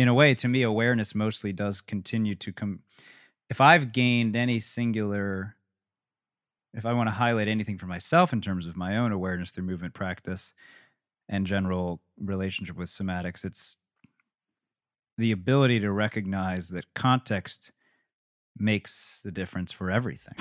in a way, to me, awareness mostly does continue to come. If I've gained any singular, if I want to highlight anything for myself in terms of my own awareness through movement practice and general relationship with somatics, it's the ability to recognize that context makes the difference for everything.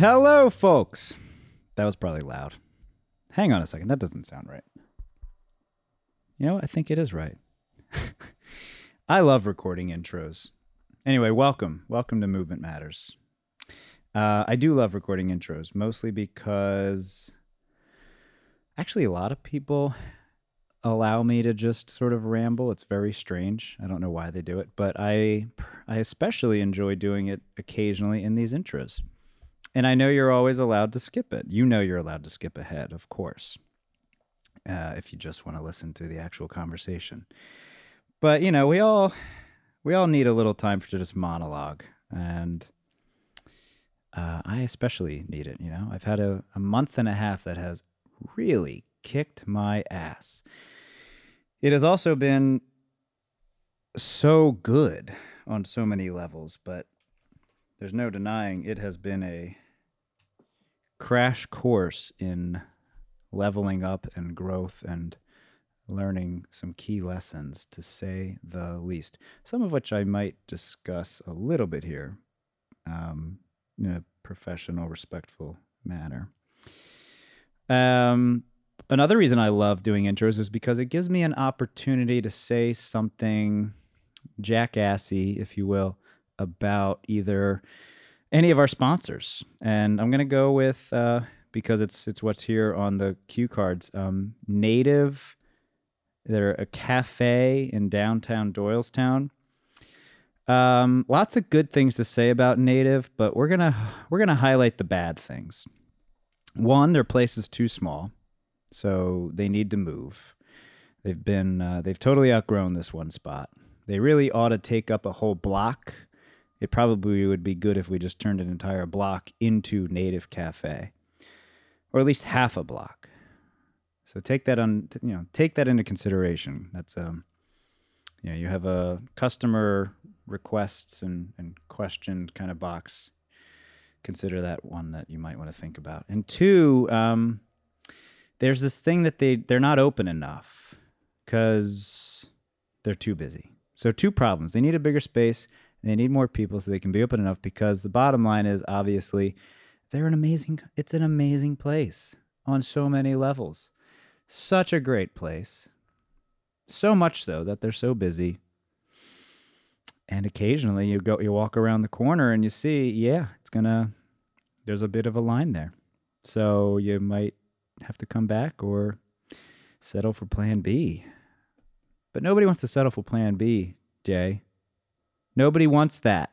Hello, folks. That was probably loud. Hang on a second. That doesn't sound right. You know? I think it is right. I love recording intros. Anyway, welcome. Welcome to Movement Matters. Uh, I do love recording intros, mostly because actually a lot of people allow me to just sort of ramble. It's very strange. I don't know why they do it, but I I especially enjoy doing it occasionally in these intros. And I know you're always allowed to skip it. You know you're allowed to skip ahead, of course, uh, if you just want to listen to the actual conversation. But you know, we all we all need a little time for just monologue, and uh, I especially need it. You know, I've had a, a month and a half that has really kicked my ass. It has also been so good on so many levels, but there's no denying it has been a crash course in leveling up and growth and learning some key lessons, to say the least. Some of which I might discuss a little bit here um, in a professional, respectful manner. Um, another reason I love doing intros is because it gives me an opportunity to say something jackassy, if you will, about either any of our sponsors. And I'm going to go with uh, because it's it's what's here on the cue cards. Um, Native, they're a cafe in downtown Doylestown. Um, lots of good things to say about Native, but we're gonna we're gonna highlight the bad things. One, their place is too small, so they need to move. They've been uh, they've totally outgrown this one spot. They really ought to take up a whole block it probably would be good if we just turned an entire block into native cafe or at least half a block. So take that on you know take that into consideration. That's um you know you have a customer requests and and question kind of box. Consider that one that you might want to think about. And two um there's this thing that they they're not open enough because they're too busy. So two problems. They need a bigger space they need more people so they can be open enough because the bottom line is obviously they're an amazing it's an amazing place on so many levels. Such a great place. So much so that they're so busy. And occasionally you go you walk around the corner and you see, yeah, it's to there's a bit of a line there. So you might have to come back or settle for plan B. But nobody wants to settle for plan B, Jay. Nobody wants that.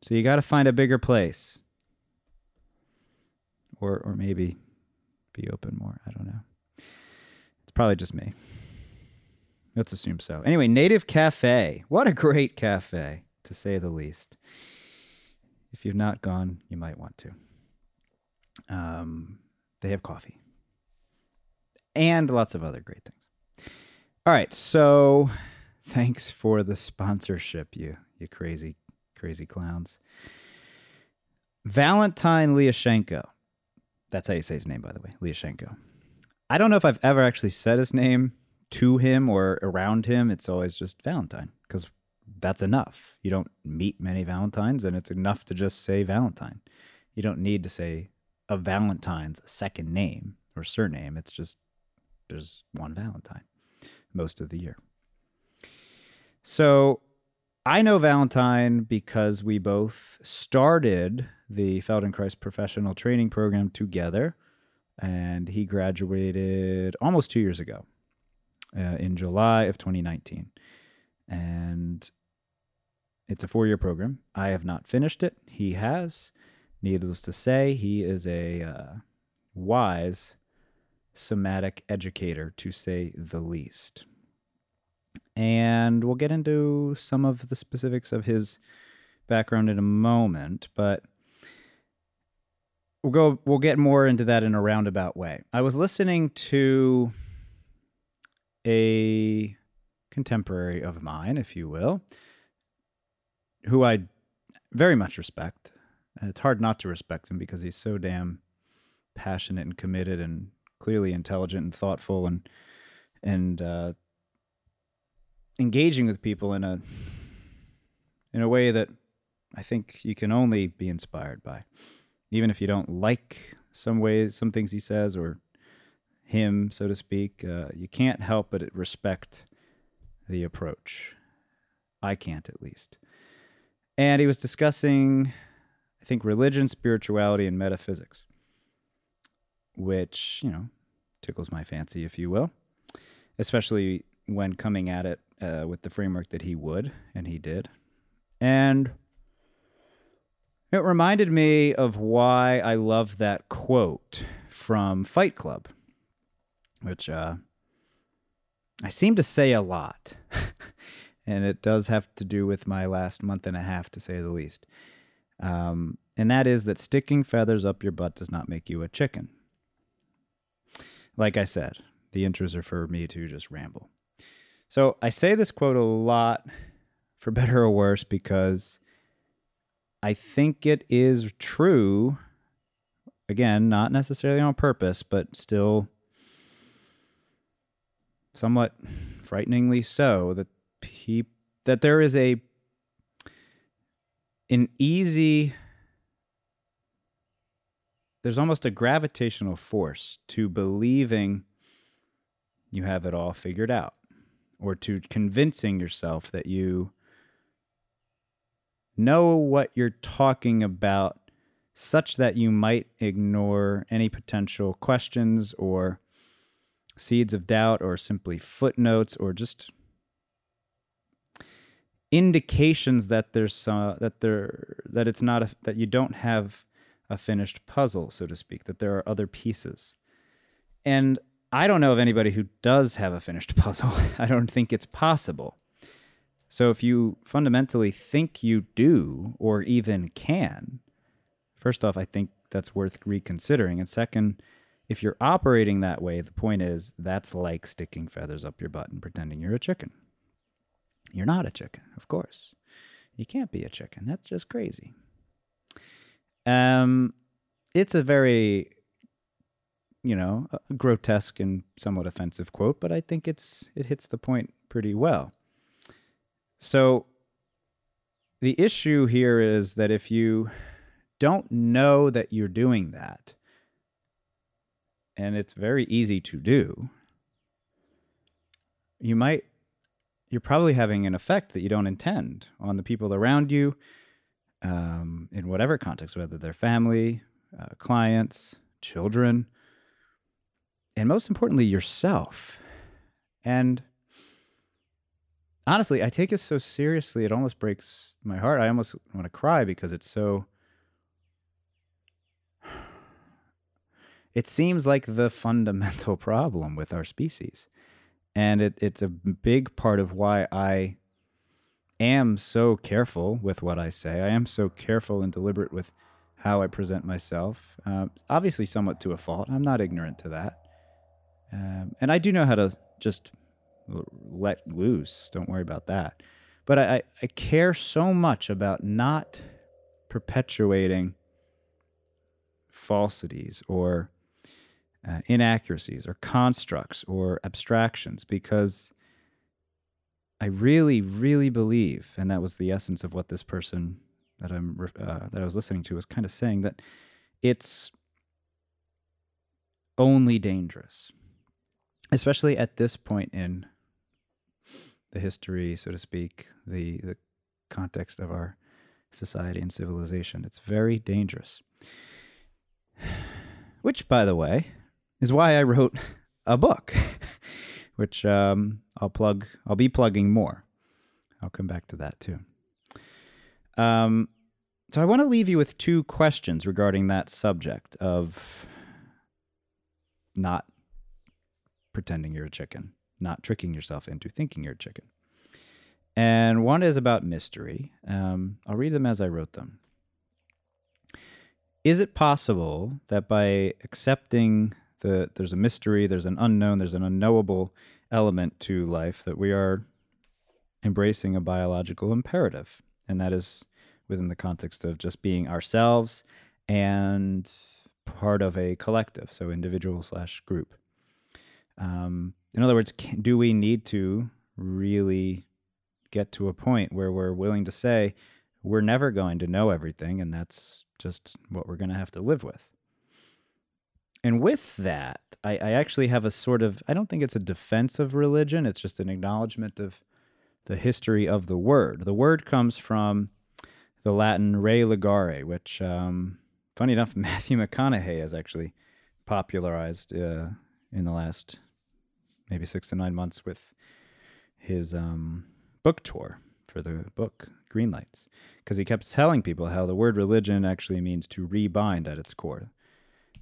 So you got to find a bigger place. Or or maybe be open more. I don't know. It's probably just me. Let's assume so. Anyway, Native Cafe. What a great cafe, to say the least. If you've not gone, you might want to. Um, they have coffee and lots of other great things. All right, so Thanks for the sponsorship, you you crazy crazy clowns. Valentine Liashenko. That's how you say his name, by the way, Liashenko. I don't know if I've ever actually said his name to him or around him. It's always just Valentine because that's enough. You don't meet many Valentines, and it's enough to just say Valentine. You don't need to say a Valentine's second name or surname. It's just there's one Valentine most of the year. So I know Valentine because we both started the Feldenkrais professional training program together, and he graduated almost two years ago uh, in July of 2019. And it's a four year program. I have not finished it. He has. Needless to say, he is a uh, wise somatic educator, to say the least. And we'll get into some of the specifics of his background in a moment, but we'll go we'll get more into that in a roundabout way. I was listening to a contemporary of mine, if you will, who I very much respect. It's hard not to respect him because he's so damn passionate and committed and clearly intelligent and thoughtful and and uh, engaging with people in a in a way that I think you can only be inspired by, even if you don't like some ways, some things he says or him, so to speak. Uh, you can't help but respect the approach. I can't, at least. And he was discussing, I think, religion, spirituality, and metaphysics, which, you know, tickles my fancy, if you will, especially when coming at it uh, with the framework that he would, and he did. And it reminded me of why I love that quote from Fight Club, which uh, I seem to say a lot. and it does have to do with my last month and a half, to say the least. Um, and that is that sticking feathers up your butt does not make you a chicken. Like I said, the intros are for me to just ramble. So I say this quote a lot, for better or worse, because I think it is true. Again, not necessarily on purpose, but still somewhat frighteningly so that he that there is a an easy there's almost a gravitational force to believing you have it all figured out or to convincing yourself that you know what you're talking about such that you might ignore any potential questions or seeds of doubt or simply footnotes or just indications that there's uh, that there that it's not a, that you don't have a finished puzzle, so to speak, that there are other pieces. And I don't know of anybody who does have a finished puzzle. I don't think it's possible. So if you fundamentally think you do or even can, first off, I think that's worth reconsidering. And second, if you're operating that way, the point is that's like sticking feathers up your butt and pretending you're a chicken. You're not a chicken, of course. You can't be a chicken. That's just crazy. Um, it's a very, you know, a grotesque and somewhat offensive quote, but I think it's it hits the point pretty well. So the issue here is that if you don't know that you're doing that, and it's very easy to do, you might you're probably having an effect that you don't intend on the people around you um, in whatever context, whether they're family, uh, clients, children, and most importantly, yourself. And honestly, I take it so seriously, it almost breaks my heart. I almost want to cry because it's so. It seems like the fundamental problem with our species. And it, it's a big part of why I am so careful with what I say. I am so careful and deliberate with how I present myself. Uh, obviously, somewhat to a fault. I'm not ignorant to that. Um, and I do know how to just let loose. Don't worry about that. But I, I care so much about not perpetuating falsities or uh, inaccuracies or constructs or abstractions because I really, really believe, and that was the essence of what this person that I'm uh, that I was listening to was kind of saying that it's only dangerous, especially at this point in the history, so to speak, the the context of our society and civilization. It's very dangerous. Which, by the way, is why I wrote a book. which um, I'll plug. I'll be plugging more. I'll come back to that too. Um, so I want to leave you with two questions regarding that subject of not pretending you're a chicken, not tricking yourself into thinking you're a chicken. And one is about mystery. Um, I'll read them as I wrote them. Is it possible that by accepting that there's a mystery, there's an unknown, there's an unknowable element to life, that we are embracing a biological imperative? And that is within the context of just being ourselves and part of a collective, so individual slash group. Um, in other words, can, do we need to really get to a point where we're willing to say we're never going to know everything, and that's just what we're going to have to live with? And with that, I, I actually have a sort of, I don't think it's a defense of religion, it's just an acknowledgement of the history of the word. The word comes from the Latin re legare, which, um, funny enough, Matthew McConaughey has actually popularized uh, in the last maybe six to nine months with his um, book tour for the book Green Lights, because he kept telling people how the word religion actually means to rebind at its core.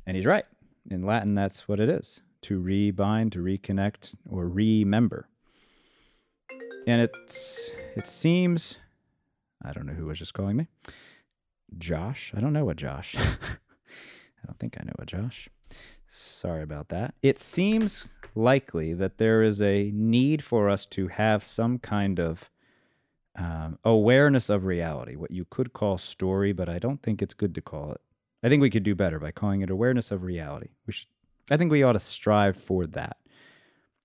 And he's right. In Latin, that's what it is to rebind, to reconnect, or remember. And it's it seems I don't know who was just calling me. Josh. I don't know a Josh. I don't think I know a Josh. Sorry about that. It seems likely that there is a need for us to have some kind of um, awareness of reality, what you could call story, but I don't think it's good to call it. I think we could do better by calling it awareness of reality. We should, I think we ought to strive for that,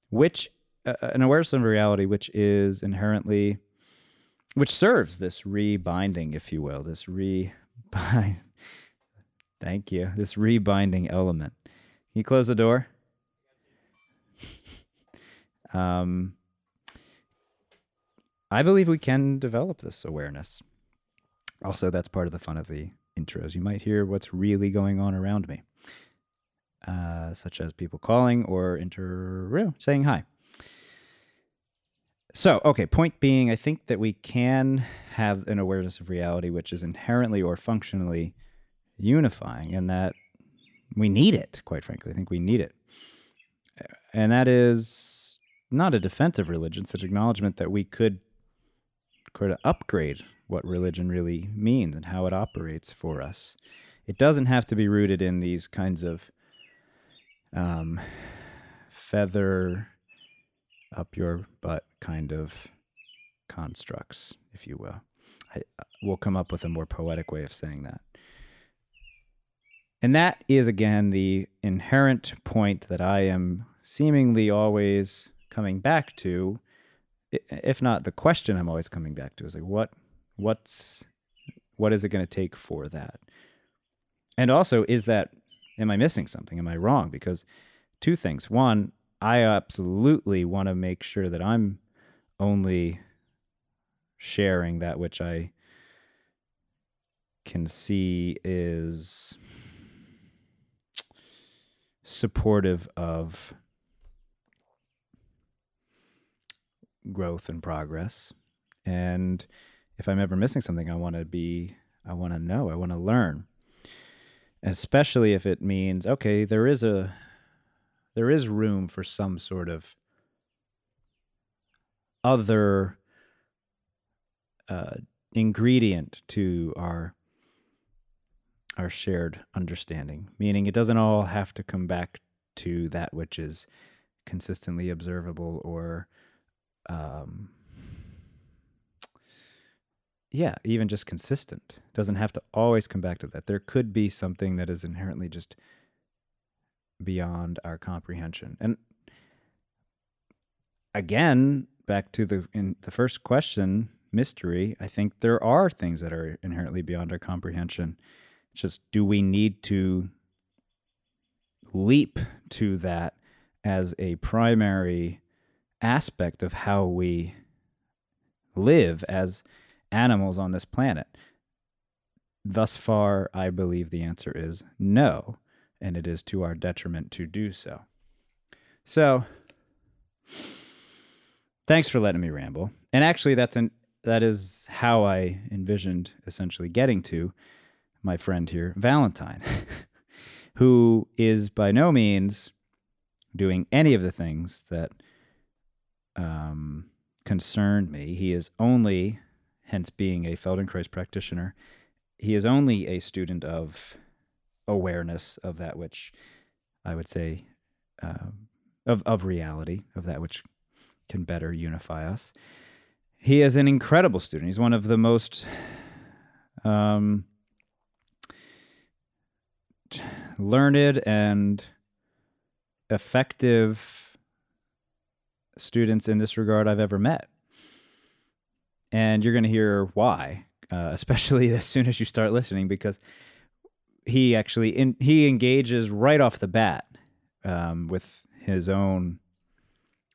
which uh, an awareness of reality, which is inherently, which serves this rebinding, if you will, this rebind. Thank you. This rebinding element. Can you close the door? Um, I believe we can develop this awareness. Also, that's part of the fun of the intros. You might hear what's really going on around me, uh, such as people calling or inter saying hi. So, okay, point being, I think that we can have an awareness of reality which is inherently or functionally unifying, and that we need it, quite frankly. I think we need it. And that is not a defense of religion, such acknowledgement that we could sort of upgrade what religion really means and how it operates for us. It doesn't have to be rooted in these kinds of um, feather up your butt kind of constructs, if you will. I, uh, we'll come up with a more poetic way of saying that. And that is, again, the inherent point that I am seemingly always coming back to. If not the question I'm always coming back to is like, what, what's, what is it going to take for that? And also, is that, am I missing something? Am I wrong? Because two things. One, I absolutely want to make sure that I'm only sharing that which I can see is supportive of growth and progress. And if I'm ever missing something, I want to be, I want to know, I want to learn. Especially if it means, okay, there is a there is room for some sort of other uh, ingredient to our our shared understanding meaning it doesn't all have to come back to that which is consistently observable or um, yeah even just consistent doesn't have to always come back to that there could be something that is inherently just beyond our comprehension. And again, back to the in the first question, mystery, I think there are things that are inherently beyond our comprehension. It's just do we need to leap to that as a primary aspect of how we live as animals on this planet? Thus far, I believe the answer is no and it is to our detriment to do so. So, thanks for letting me ramble. And actually, that's an that is how I envisioned essentially getting to my friend here, Valentine, who is by no means doing any of the things that um, concerned me. He is only, hence being a Feldenkrais practitioner, he is only a student of awareness of that which I would say uh, of of reality of that which can better unify us. He is an incredible student. He's one of the most um, learned and effective students in this regard I've ever met. And you're going to hear why, uh, especially as soon as you start listening, because he actually in, he engages right off the bat um, with his own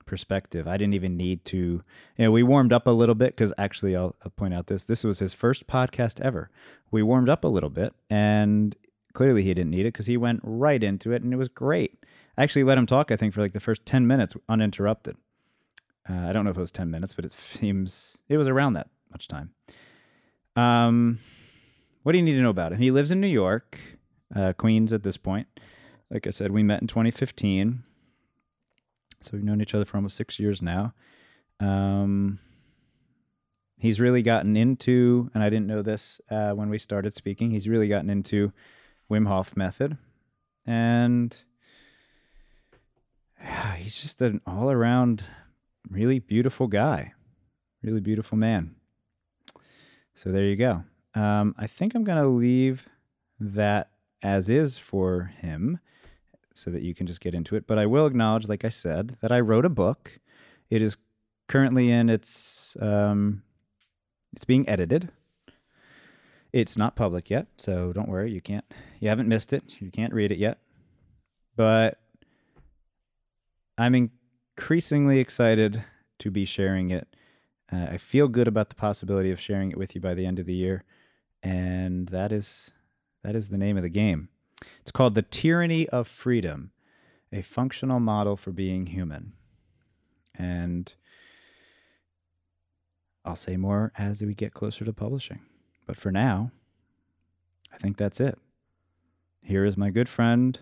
perspective. I didn't even need to. You know, we warmed up a little bit because actually, I'll, I'll point out this. This was his first podcast ever. We warmed up a little bit, and clearly he didn't need it because he went right into it, and it was great. I actually let him talk. I think for like the first ten minutes uninterrupted. Uh, I don't know if it was ten minutes, but it seems it was around that much time. Um, what do you need to know about him? He lives in New York, uh, Queens at this point. Like I said, we met in 2015. So we've known each other for almost six years now. Um, he's really gotten into, and I didn't know this uh, when we started speaking, he's really gotten into Wim Hof method. And he's just an all around really beautiful guy, really beautiful man. So there you go. Um, I think I'm going to leave that as is for him so that you can just get into it. But I will acknowledge, like I said, that I wrote a book. It is currently in its um, it's being edited. It's not public yet, so don't worry. You can't you haven't missed it. You can't read it yet. But I'm increasingly excited to be sharing it. Uh, I feel good about the possibility of sharing it with you by the end of the year, and that is that is the name of the game. It's called The Tyranny of Freedom, a functional model for being human. And I'll say more as we get closer to publishing. But for now, I think that's it. Here is my good friend,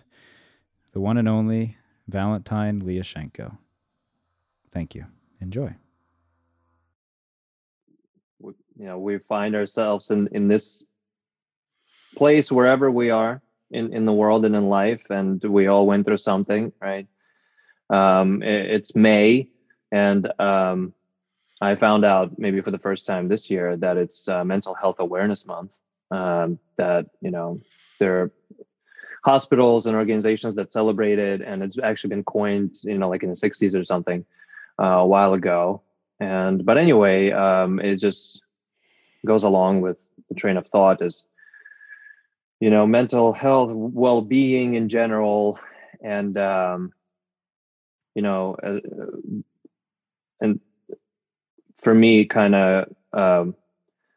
the one and only Valentine Lyashenko. Thank you. Enjoy. You know, we find ourselves in, in this place wherever we are in, in the world and in life, and we all went through something, right? Um, it, it's May, and um, I found out maybe for the first time this year that it's uh, Mental Health Awareness Month. Um, that you know there are hospitals and organizations that celebrate it, and it's actually been coined, you know, like in the '60s or something a while ago. And but anyway, um, it just goes along with the train of thought is you know mental health well-being in general and um, you know uh, and for me kind of um,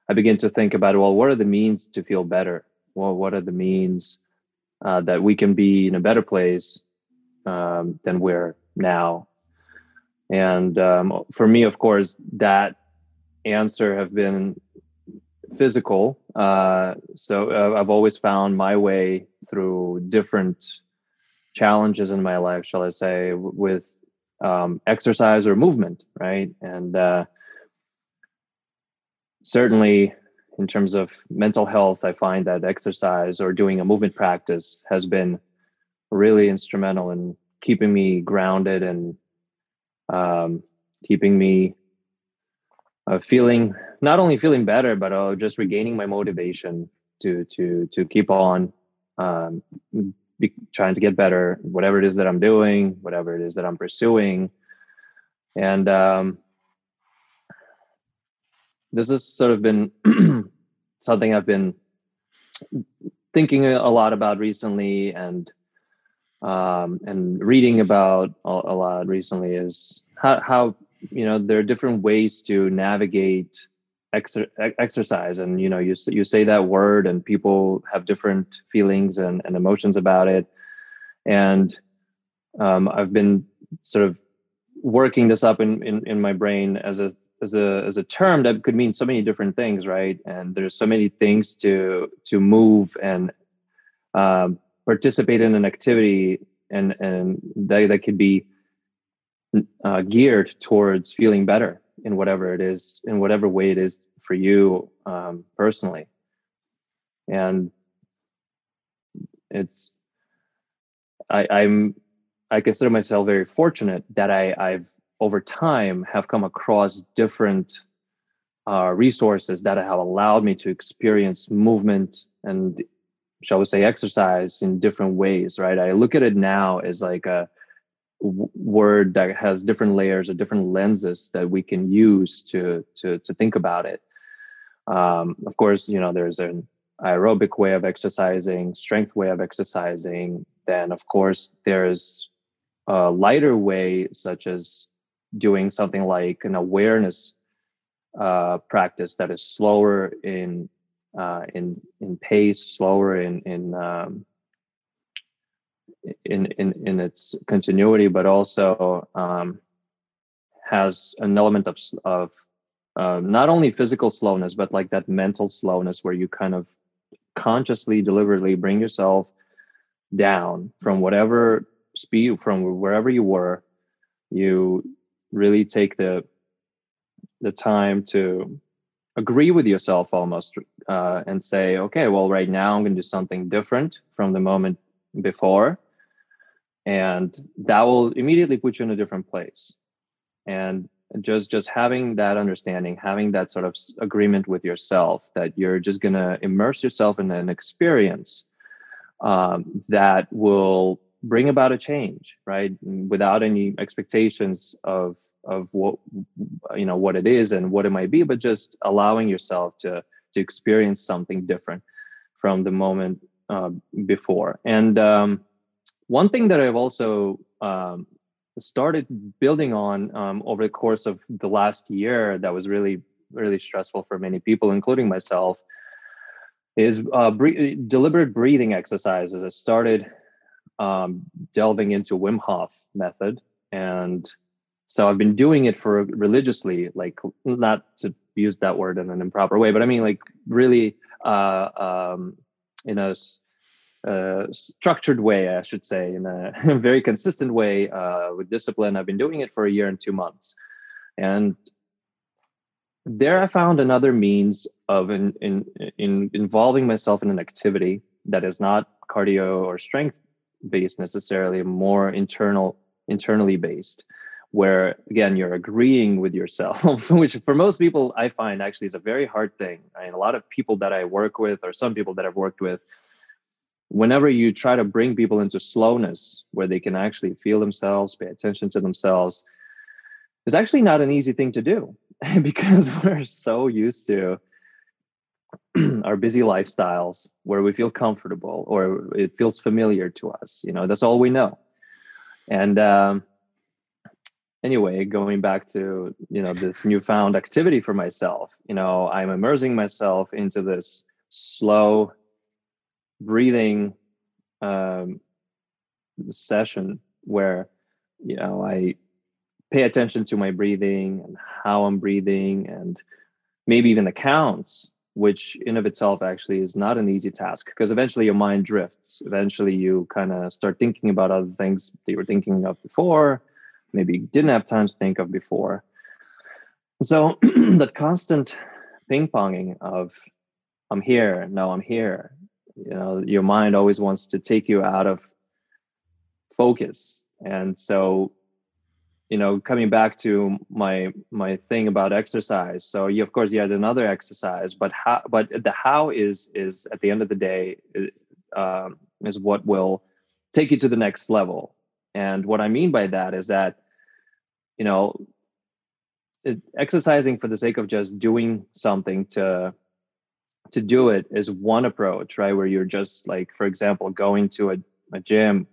i begin to think about well what are the means to feel better well what are the means uh, that we can be in a better place um, than we're now and um, for me of course that answer have been physical. Uh, so uh, I've always found my way through different challenges in my life, shall I say, with um, exercise or movement, right? And uh, certainly, in terms of mental health, I find that exercise or doing a movement practice has been really instrumental in keeping me grounded and um, keeping me uh, feeling not only feeling better, but uh, just regaining my motivation to to to keep on um, be, trying to get better, whatever it is that I'm doing, whatever it is that I'm pursuing, and um, this has sort of been something I've been thinking a lot about recently, and um, and reading about a, a lot recently is how how you know there are different ways to navigate exer- exercise and you know you you say that word and people have different feelings and, and emotions about it and um, i've been sort of working this up in, in, in my brain as a as a as a term that could mean so many different things, right? And there's so many things to to move and um, participate in an activity, and and that that could be uh, geared towards feeling better in whatever it is, in whatever way it is for you um, personally. And it's I, I'm I consider myself very fortunate that I, I've over time have come across different uh, resources that have allowed me to experience movement and shall we say exercise in different ways right? I look at it now as like a word that has different layers or different lenses that we can use to to to think about it. Um, of course you know there's an aerobic way of exercising strength way of exercising. Then of course there's a lighter way such as doing something like an awareness uh, practice that is slower in uh, in in pace, slower in in um, in in in its continuity, but also um, has an element of of uh, not only physical slowness, but like that mental slowness where you kind of consciously, deliberately bring yourself down from whatever speed, from wherever you were. You really take the the time to agree with yourself almost uh, and say okay well right now i'm going to do something different from the moment before and that will immediately put you in a different place. And just just having that understanding having that sort of agreement with yourself that you're just going to immerse yourself in an experience um, that will bring about a change right? Without any expectations of of what you know what it is and what it might be but just allowing yourself to to experience something different from the moment uh, before. And um, one thing that i've also um, started building on um, over the course of the last year that was really really stressful for many people including myself is uh, bre- deliberate breathing exercises. I started um, delving into wim hof method and so I've been doing it for religiously, like not to use that word in an improper way, but I mean like really uh, um, in a uh, structured way, I should say, in a very consistent way uh, with discipline. I've been doing it for a year and two months, and there I found another means of in, in, in involving myself in an activity that is not cardio or strength based necessarily, more internal internally based where again you're agreeing with yourself which for most people i find actually is a very hard thing. I mean, a lot of people that i work with or some people that i've worked with whenever you try to bring people into slowness where they can actually feel themselves pay attention to themselves it's actually not an easy thing to do because we're so used to our busy lifestyles where we feel comfortable or it feels familiar to us you know that's all we know. And um, anyway going back to you know this newfound activity for myself you know i'm immersing myself into this slow breathing um, session where you know i pay attention to my breathing and how i'm breathing and maybe even the counts which in of itself actually is not an easy task because eventually your mind drifts. Eventually you kind of start thinking about other things that you were thinking of before maybe didn't have time to think of before. So that constant ping ponging of I'm here, no, I'm here. You know, your mind always wants to take you out of focus. And so, you know, coming back to my my thing about exercise. So you of course you had another exercise, but how but the how is is at the end of the day um, is what will take you to the next level. And what I mean by that is that you know it, exercising for the sake of just doing something to to do it is one approach right? Where you're just like for example going to a, a gym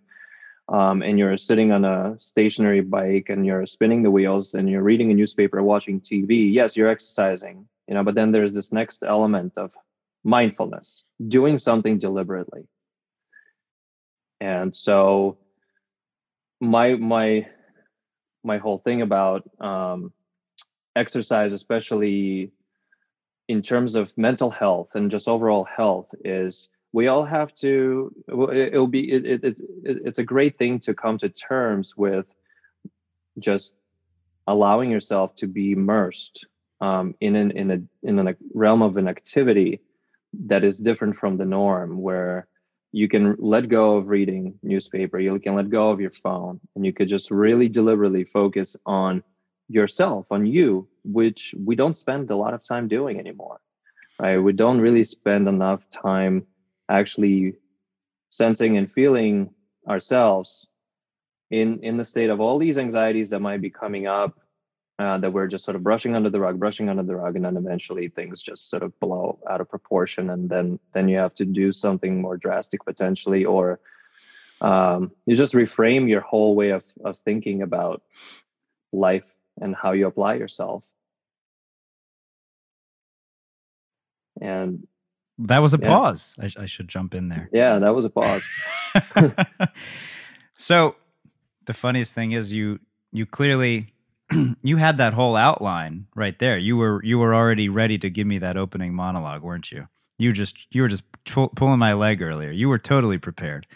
um, and you're sitting on a stationary bike and you're spinning the wheels and you're reading a newspaper watching tv yes you're exercising you know but then there's this next element of mindfulness doing something deliberately. And so my my my whole thing about um, exercise, especially in terms of mental health and just overall health, is we all have to. It'll be it, it, it, it's a great thing to come to terms with just allowing yourself to be immersed um, in an in a in a realm of an activity that is different from the norm, where you can let go of reading newspaper, you can let go of your phone, and you could just really deliberately focus on yourself, on you, which we don't spend a lot of time doing anymore. Right? We don't really spend enough time actually sensing and feeling ourselves in in the state of all these anxieties that might be coming up uh, that we're just sort of brushing under the rug brushing under the rug and then eventually things just sort of blow out of proportion and then then you have to do something more drastic potentially or um, you just reframe your whole way of, of thinking about life and how you apply yourself. And that was a yeah. pause. I, I should jump in there. Yeah that was a pause. So the funniest thing is you you clearly you had that whole outline right there. You were you were already ready to give me that opening monologue, weren't you? You just you were just pulling my leg earlier. You were totally prepared.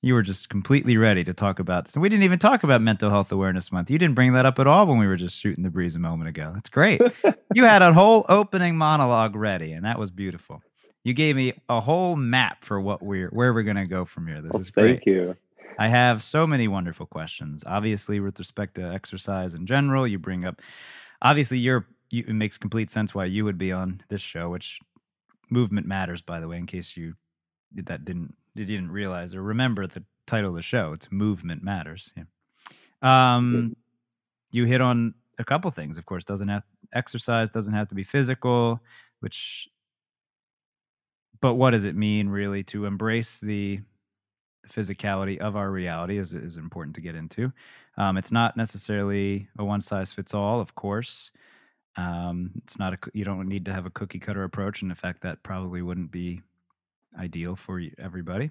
You were just completely ready to talk about this. And we didn't even talk about Mental Health Awareness Month. You didn't bring that up at all when we were just shooting the breeze a moment ago. That's great. you had a whole opening monologue ready, and that was beautiful. You gave me a whole map for what we're where we're gonna go from here. This well, is great. Thank you. I have so many wonderful questions. Obviously, with respect to exercise in general, you bring up. Obviously, you're. You, it makes complete sense why you would be on this show, which movement matters. By the way, in case you that didn't you didn't realize or remember the title of the show, it's movement matters. Yeah. Um, you hit on a couple things. Of course, doesn't have exercise doesn't have to be physical, which. But what does it mean really to embrace the the physicality of our reality is, is important to get into. Um, it's not necessarily a one size fits all, of course. Um, it's not a you don't need to have a cookie cutter approach, and in fact, that probably wouldn't be ideal for everybody.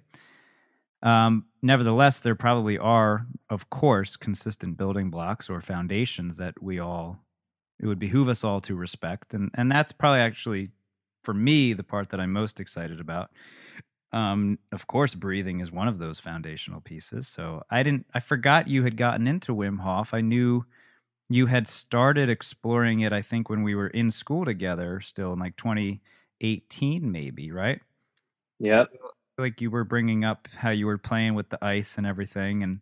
Um, nevertheless, there probably are, of course, consistent building blocks or foundations that we all it would behoove us all to respect, and and that's probably actually for me the part that I'm most excited about um, of course, breathing is one of those foundational pieces. So I didn't, I forgot you had gotten into Wim Hof. I knew you had started exploring it, I think, when we were in school together, still in like 2018, maybe, right? Yep. Like you were bringing up how you were playing with the ice and everything. And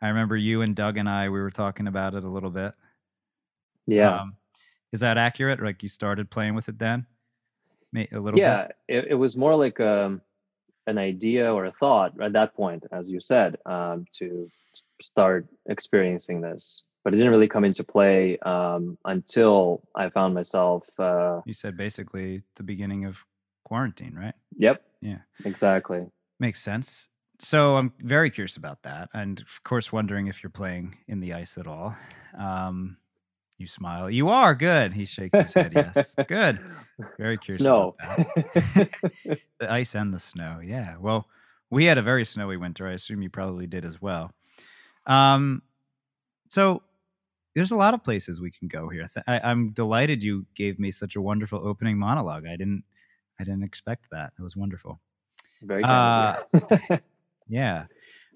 I remember you and Doug and I, we were talking about it a little bit. Yeah. Um, is that accurate? Like you started playing with it then? A little yeah, it, it was more like um an idea or a thought at that point, as you said, um, to start experiencing this. But it didn't really come into play um, until I found myself. Uh, you said basically the beginning of quarantine, right? Yep. Yeah. Exactly. Makes sense. So I'm very curious about that, and of course, wondering if you're playing in the ice at all. Um, you smile. You are good. He shakes his head. Yes, good. Very curious. Snow. the ice and the snow. Yeah. Well, we had a very snowy winter. I assume you probably did as well. Um, so there's a lot of places we can go here. I, am delighted you gave me such a wonderful opening monologue. I didn't, I didn't expect that. That was wonderful. Very uh, yeah.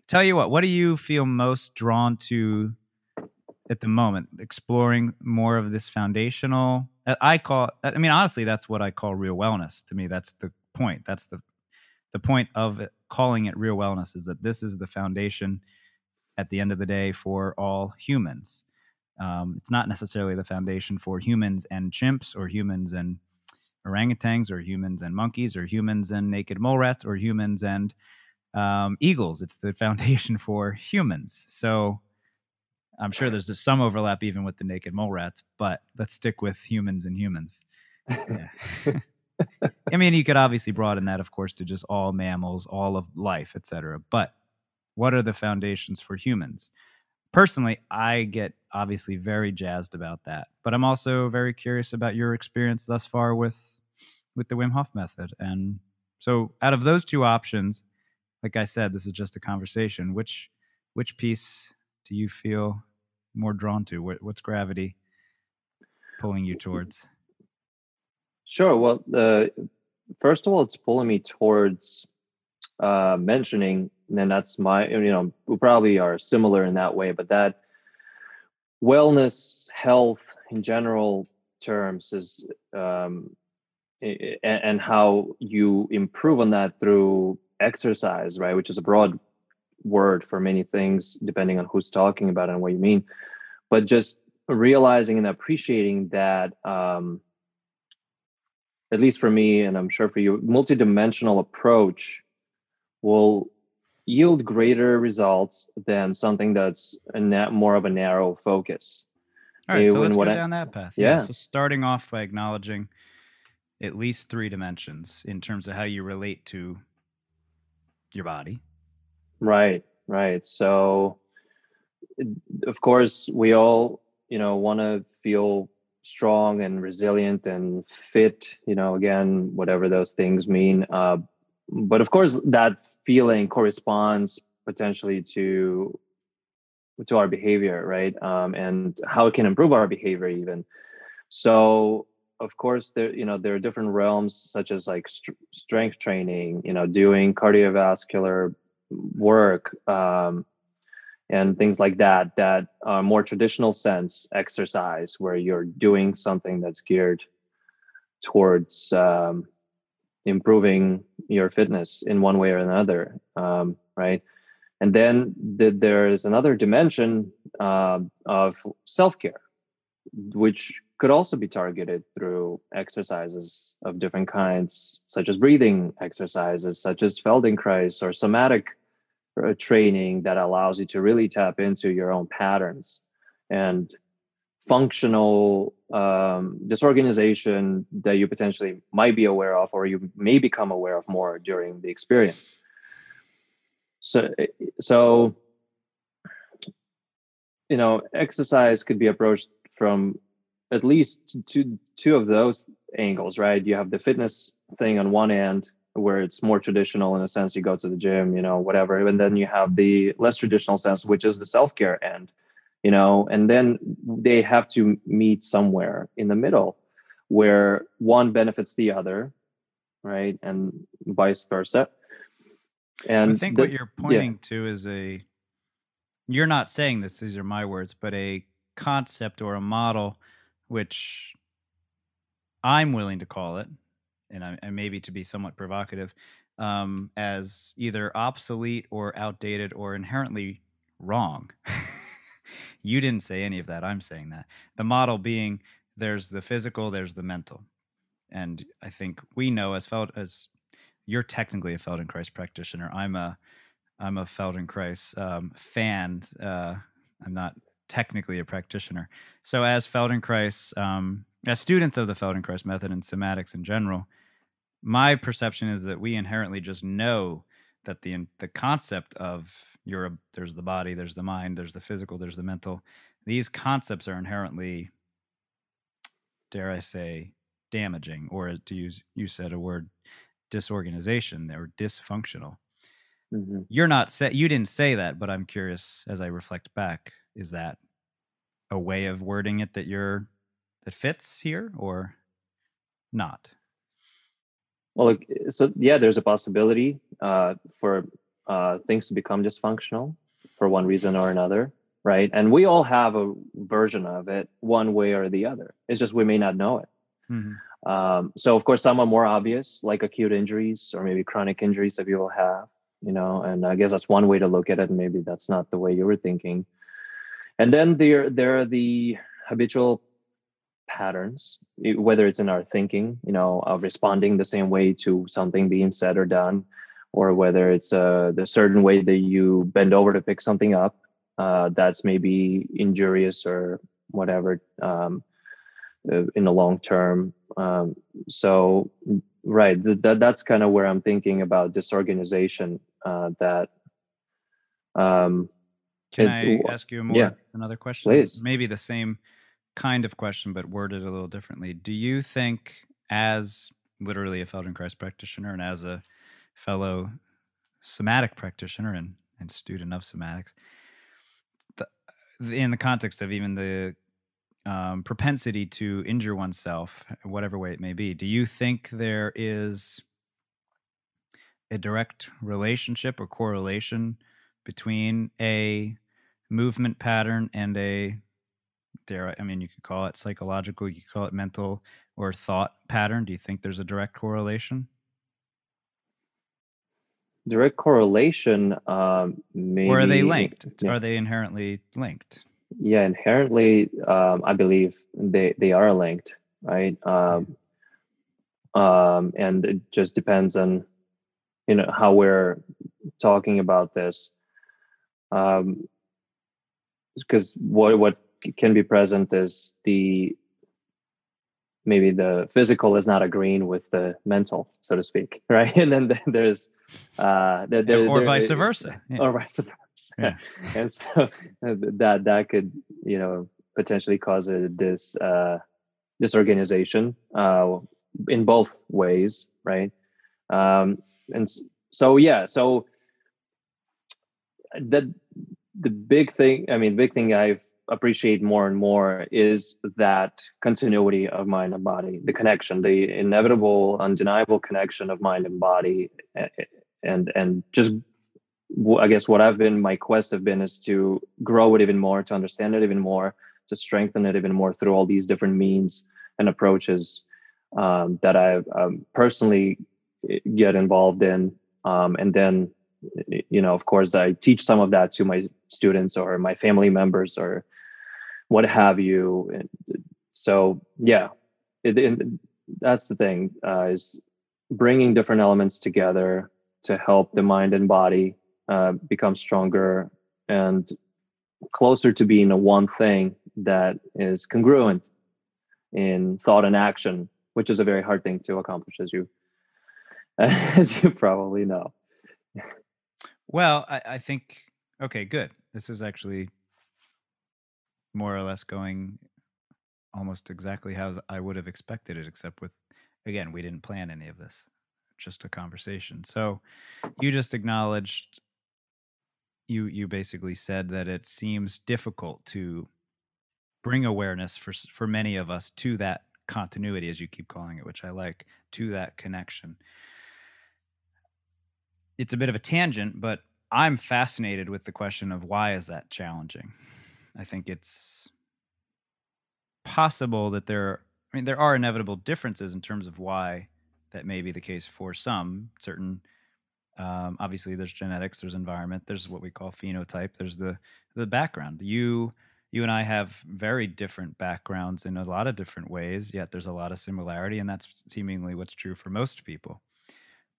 Tell you what. What do you feel most drawn to at the moment, exploring more of this foundational. Uh, I call. I mean, honestly, that's what I call real wellness. To me, that's the point. That's the the point of it, calling it real wellness is that this is the foundation at the end of the day for all humans. Um, it's not necessarily the foundation for humans and chimps or humans and orangutans or humans and monkeys or humans and naked mole rats or humans and um, eagles. It's the foundation for humans. So I'm sure there's just some overlap even with the naked mole rats, but let's stick with humans and humans. Yeah. I mean, you could obviously broaden that, of course, to just all mammals, all of life, etc. But what are the foundations for humans? Personally, I get obviously very jazzed about that, but I'm also very curious about your experience thus far with with the Wim Hof method. And so, out of those two options, like I said, this is just a conversation. Which which piece do you feel more drawn to? What, what's gravity pulling you towards? Sure. Well, uh, first of all, it's pulling me towards uh, mentioning, and then that's my, you know, we probably are similar in that way, but that wellness, health in general terms is, um, and, and how you improve on that through exercise, right? Which is a broad word for many things, depending on who's talking about it and what you mean. But just realizing and appreciating that, um, at least for me, and I'm sure for you, multidimensional approach will yield greater results than something that's a na- more of a narrow focus. All right, so let's go I- down that path. Yeah. So starting off by acknowledging at least three dimensions in terms of how you relate to your body. Right, right. So, of course, we all, you know, want to feel strong and resilient and fit. You know, again, whatever those things mean. Uh, but of course, that feeling corresponds potentially to to our behavior, right? Um, and how it can improve our behavior, even. So, of course, there, you know, there are different realms such as like str- strength training. You know, doing cardiovascular work um, and things like that that are more traditional sense exercise where you're doing something that's geared towards um, improving your fitness in one way or another um, right? And then th- there is another dimension uh, of self-care which could also be targeted through exercises of different kinds such as breathing exercises such as feldenkrais or somatic uh, training that allows you to really tap into your own patterns and functional um, disorganization that you potentially might be aware of or you may become aware of more during the experience. So so you know exercise could be approached from at least two two of those angles right? You have the fitness thing on one end where it's more traditional in a sense you go to the gym you know whatever and then you have the less traditional sense which is the self-care end you know and then they have to meet somewhere in the middle where one benefits the other right? And vice versa. And I think the- what you're pointing to is a you're not saying this, these are my words, but a concept or a model which I'm willing to call it, and I and maybe to be somewhat provocative, um, as either obsolete or outdated or inherently wrong. you didn't say any of that. I'm saying that. The model being there's the physical, there's the mental. And I think we know as felt as you're technically a Feldenkrais practitioner. I'm a I'm a Feldenkrais um, fan. Uh, I'm not technically a practitioner. So as Feldenkrais, um, as students of the Feldenkrais method and somatics in general, my perception is that we inherently just know that the the concept of your there's the body, there's the mind, there's the physical, there's the mental. These concepts are inherently, dare I say, damaging, or to use you said a word, disorganization or dysfunctional. Mhm. You're not say you didn't say that, but I'm curious as I reflect back, is that a way of wording it that you're that fits here or not? Well, so yeah, there's a possibility uh, for uh, things to become dysfunctional for one reason or another, right? And we all have a version of it, one way or the other. It's just we may not know it. Mhm. Um, so, of course, some are more obvious, like acute injuries or maybe chronic injuries that people have, you know. And I guess that's one way to look at it. Maybe that's not the way you were thinking. And then there, there are the habitual patterns, whether it's in our thinking, you know, of responding the same way to something being said or done, or whether it's uh, the certain way that you bend over to pick something up uh, that's maybe injurious or whatever um, uh, in the long term. Um, so, right, th- that that's kind of where I'm thinking about disorganization. Uh, that um, Can It- I ask you a more yeah. another question? Please. Maybe the same kind of question, but worded a little differently. Do you think, as literally a Feldenkrais practitioner and as a fellow somatic practitioner and, and student of somatics, the, in the context of even the um, propensity to injure oneself, whatever way it may be. Do you think there is a direct relationship or correlation between a movement pattern and a dare I, I mean you could call it psychological, you could call it mental or thought pattern. Do you think there's a direct correlation? Direct correlation, um, maybe. Or are they linked? Yeah. Are they inherently linked? Yeah, inherently, um, I believe they they are linked, right? Um, um, and it just depends on you know how we're talking about this um because what what can be present is the maybe the physical is not agreeing with the mental so to speak right and then there's uh there, there, or there, vice versa yeah. or vice versa yeah. and so uh, that that could you know potentially cause a, this uh disorganization uh in both ways right um and so yeah so the the big thing i mean big thing i've appreciate more and more is that continuity of mind and body the connection the inevitable undeniable connection of mind and body and and just i guess what i've been my quest have been is to grow it even more to understand it even more to strengthen it even more through all these different means and approaches um, that i um, personally eh, get involved in um, and then you know of course i teach some of that to my students or my family members or what have you so yeah it, it, that's the thing uh, is bringing different elements together to help the mind and body uh, become stronger and closer to being a one thing that is congruent in thought and action which is a very hard thing to accomplish as you as you probably know. Well, I, I think okay, good. This is actually more or less going almost exactly how I would have expected it, except with again, we didn't plan any of this. Just a conversation. So you just acknowledged you you basically said that it seems difficult to bring awareness for for many of us to that continuity as you keep calling it which i like to that connection it's a bit of a tangent, but I'm fascinated with the question of why is that challenging? I think it's possible that there I mean there are inevitable differences in terms of why that may be the case for some certain um, obviously there's genetics there's environment there's what we call phenotype there's the the background you you and I have very different backgrounds in a lot of different ways yet there's a lot of similarity and that's seemingly what's true for most people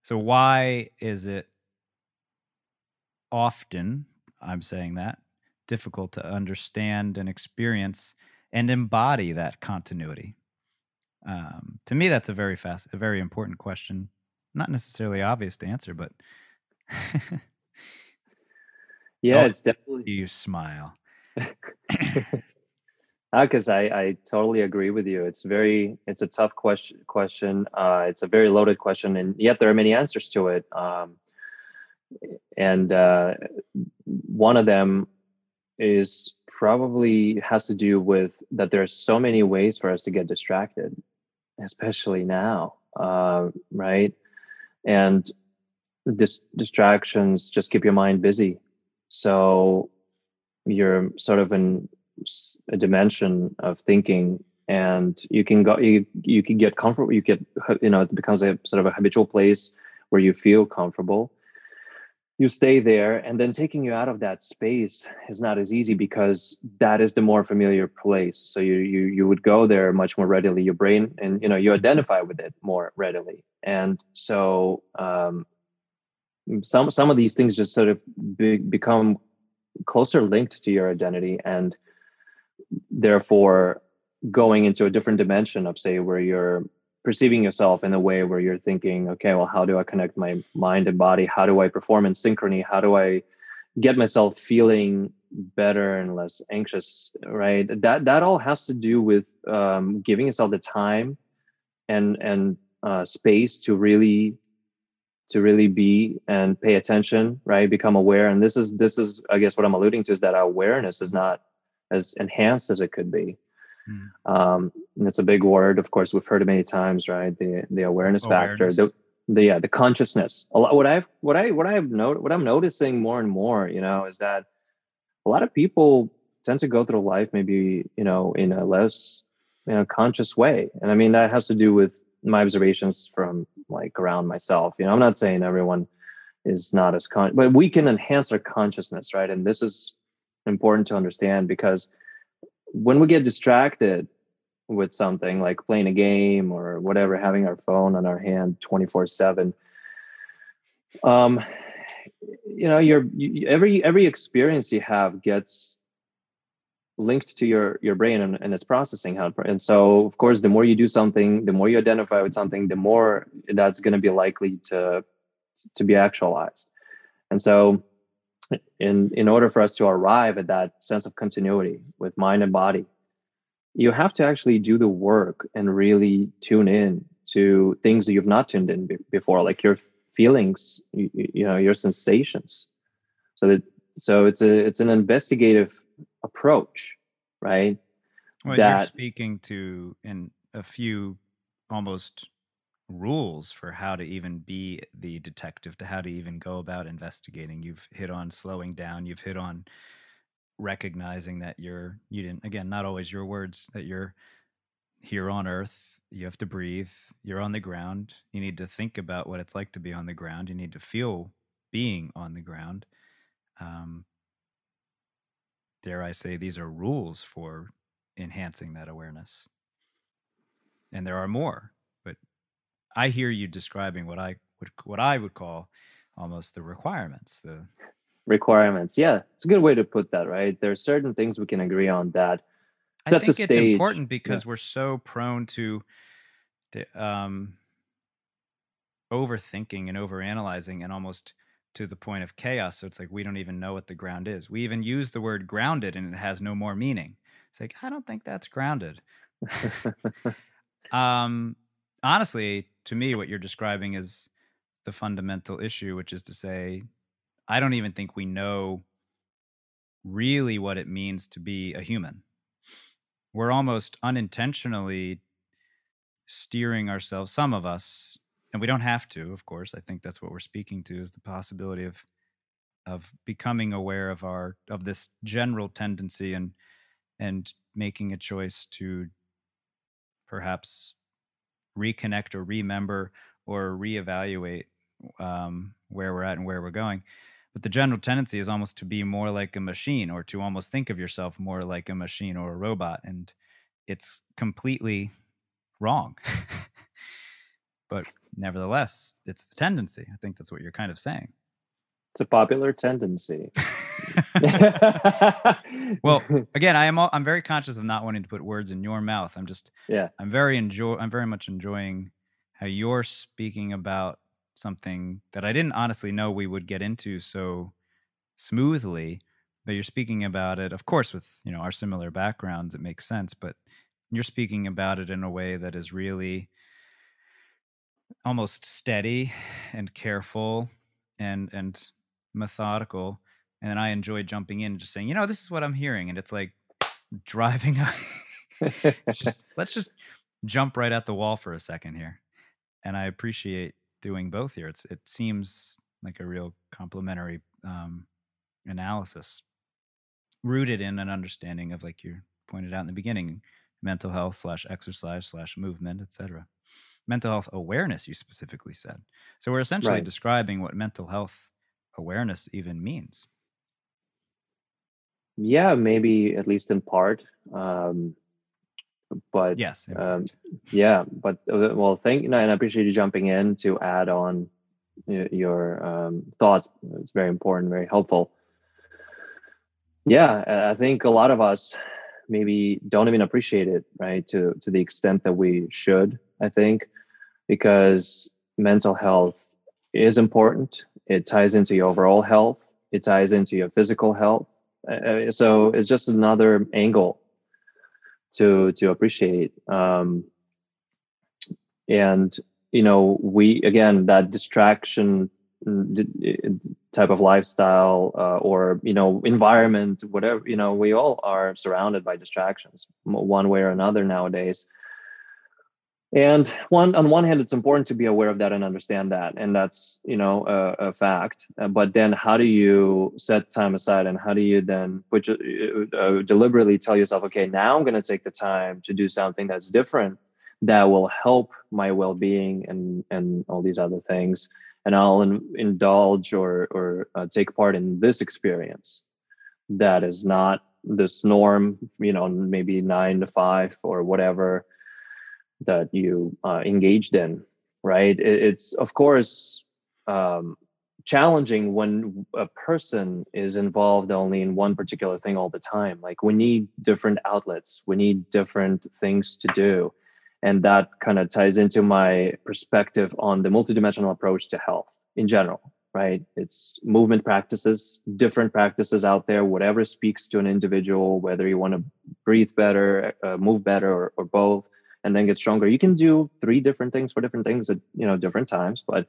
so why is it often, I'm saying that, difficult to understand and experience and embody that continuity? Um, to me, that's a very fast, a very important question. Not necessarily obvious to answer, but yeah, it's definitely. You smile. because I, I totally agree with you. It's very it's a tough question question. Uh, it's a very loaded question, and yet there are many answers to it. Um, and uh, one of them is probably has to do with that there are so many ways for us to get distracted, especially now, uh, right? And dis- distractions just keep your mind busy. So you're sort of in a dimension of thinking and you can go you, you can get comfortable you get you know it becomes a sort of a habitual place where you feel comfortable. You stay there and then taking you out of that space is not as easy because that is the more familiar place. So you you you would go there much more readily. Your brain and you know you identify with it more readily. And so um, some some of these things just sort of be, become closer linked to your identity and therefore going into a different dimension of say where you're perceiving yourself in a way where you're thinking okay well how do i connect my mind and body? How do i perform in synchrony? How do i get myself feeling better and less anxious right? That that all has to do with um, giving yourself the time and and uh, space to really to really be and pay attention right? Become aware. And this is this is i guess what i'm alluding to is that awareness is not as enhanced as it could be Mm. Um, and it's a big word. Of course, we've heard it many times, right? The the awareness, awareness. factor, the the yeah, the consciousness. A lot, what I've what I what I've noted, what I'm noticing more and more, you know, is that a lot of people tend to go through life maybe you know in a less you know conscious way, and I mean that has to do with my observations from like around myself. You know, I'm not saying everyone is not as con, but we can enhance our consciousness, right? And this is important to understand because when we get distracted with something like playing a game or whatever, having our phone on our hand 24 seven, um, you know, your you, every every experience you have gets linked to your your brain and, and its processing how and so of course the more you do something the more you identify with something the more that's going to be likely to to be actualized. And so in in order for us to arrive at that sense of continuity with mind and body you have to actually do the work and really tune in to things that you've not tuned in before like your feelings you, you know your sensations. So that so it's a it's an investigative approach right? Well, that you're speaking to in a few almost rules for how to even be the detective to how to even go about investigating. You've hit on slowing down you've hit on recognizing that you're you didn't again not always your words that you're here on earth you have to breathe you're on the ground you need to think about what it's like to be on the ground you need to feel being on the ground um, dare i say these are rules for enhancing that awareness. And there are more I hear you describing what I would what I would call almost the requirements. The requirements. Yeah, it's a good way to put that. Right. There are certain things we can agree on that set I think the stage. it's important because yeah. we're so prone to, to um, overthinking and overanalyzing, and almost to the point of chaos. So it's like we don't even know what the ground is. We even use the word grounded, and it has no more meaning. It's like I don't think that's grounded. um, honestly, to me, what you're describing is the fundamental issue, which is to say, I don't even think we know really what it means to be a human. We're almost unintentionally steering ourselves, some of us, and we don't have to, of course. I think that's what we're speaking to is the possibility of of becoming aware of our of this general tendency and and making a choice to perhaps reconnect or remember or reevaluate um, where we're at and where we're going. But the general tendency is almost to be more like a machine or to almost think of yourself more like a machine or a robot. And it's completely wrong. but nevertheless, it's the tendency. I think that's what you're kind of saying. It's a popular tendency. well, again, I am all, I'm very conscious of not wanting to put words in your mouth. I'm just yeah. I'm very enjoy I'm very much enjoying how you're speaking about something that I didn't honestly know we would get into so smoothly, but you're speaking about it of course with, you know, our similar backgrounds it makes sense, but you're speaking about it in a way that is really almost steady and careful and and methodical and then I enjoy jumping in and just saying, you know, this is what I'm hearing, and it's like driving. just, let's just jump right at the wall for a second here, and I appreciate doing both here. It's it seems like a real complementary um, analysis, rooted in an understanding of, like you pointed out in the beginning, mental health slash exercise slash movement, etc. Mental health awareness, you specifically said. So we're essentially right. describing what mental health awareness even means. Yeah, maybe at least in part. Um, but yes, um, yeah, but uh, well, thank you, and I appreciate you jumping in to add on your um, thoughts. It's very important, very helpful. Yeah, I think a lot of us maybe don't even appreciate it, right? To to the extent that we should. I think because mental health is important. It ties into your overall health. It ties into your physical health uh, so it's just another angle to to appreciate um, and you know we again that distraction type of lifestyle uh, or you know environment whatever you know we all are surrounded by distractions one way or another nowadays and one on one hand it's important to be aware of that and understand that. And that's you know a, a fact. Uh, but then how do you set time aside and how do you then uh, uh, deliberately tell yourself okay now i'm going to take the time to do something that's different that will help my well-being and and all these other things. And i'll in, indulge or or uh, take part in this experience that is not this norm you know maybe nine to five or whatever that you uh, engaged in right? It, it's of course um, challenging when a person is involved only in one particular thing all the time. Like we need different outlets. We need different things to do. And that kind of ties into my perspective on the multidimensional approach to health in general right? It's movement practices different practices out there whatever speaks to an individual whether you want to breathe better uh, move better or, or both and then get stronger. You can do three different things for different things at you know different times, but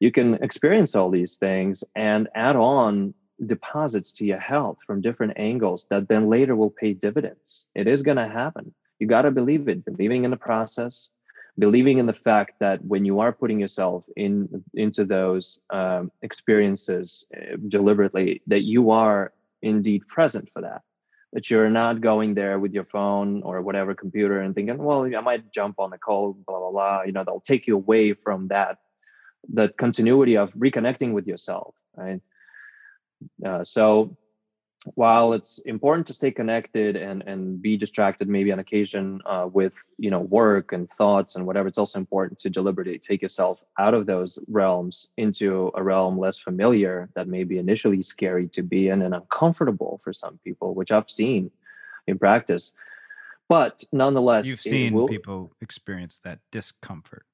you can experience all these things and add on deposits to your health from different angles that then later will pay dividends. It is going to happen. You got to believe it, believing in the process, believing in the fact that when you are putting yourself in into those um, experiences uh, deliberately, that you are indeed present for that that you're not going there with your phone or whatever computer and thinking, well, I might jump on the call, blah blah blah. You know, they'll take you away from that, that continuity of reconnecting with yourself, right? Uh, so while it's important to stay connected and and be distracted maybe on occasion uh, with you know work and thoughts and whatever it's also important to deliberately take yourself out of those realms into a realm less familiar that may be initially scary to be in and uncomfortable for some people which i've seen in practice. But nonetheless you've seen will, people experience that discomfort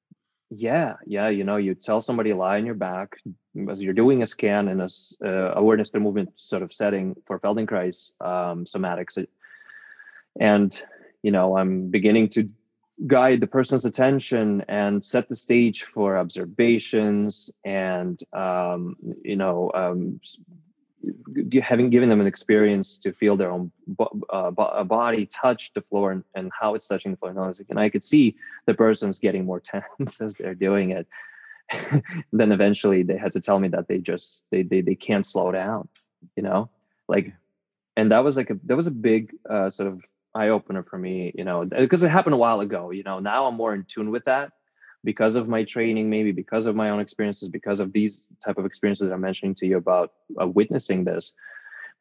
yeah, yeah. You know, you tell somebody lie on your back as you're doing a scan in a uh, awareness to movement sort of setting for Feldenkrais um, somatics, and you know, I'm beginning to guide the person's attention and set the stage for observations and um, you know um, having given them an experience to feel their own uh, body touch the floor and, and how it's touching the floor. And I could see the person's getting more tense as they're doing it. then eventually they had to tell me that they just they they they can't slow down, you know, like, and that was like a that was a big uh, sort of eye opener for me, you know, because it happened a while ago. You know, now I'm more in tune with that because of my training maybe because of my own experiences because of these type of experiences i'm mentioning to you about uh, witnessing this.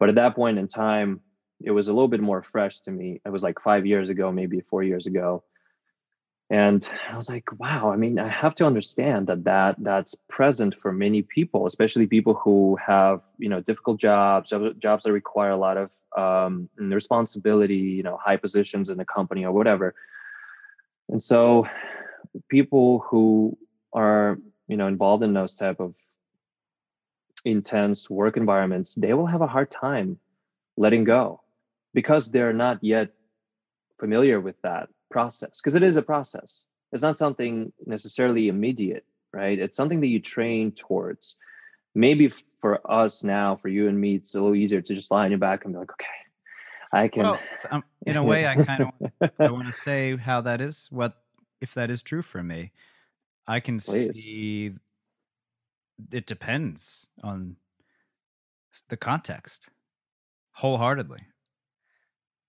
But at that point in time it was a little bit more fresh to me. It was like five years ago maybe four years ago. And i was like wow i mean i have to understand that that that's present for many people especially people who have you know difficult jobs jobs that require a lot of um, responsibility you know high positions in the company or whatever. And so people who are you know involved in those type of intense work environments they will have a hard time letting go because they're not yet familiar with that process because it is a process. It's not something necessarily immediate right? It's something that you train towards. Maybe for us now for you and me it's a little easier to just lie on your back and be like okay i can well, um, in a way i kind of i want to say how that is what if that is true for me. I can Please. see it depends on the context wholeheartedly.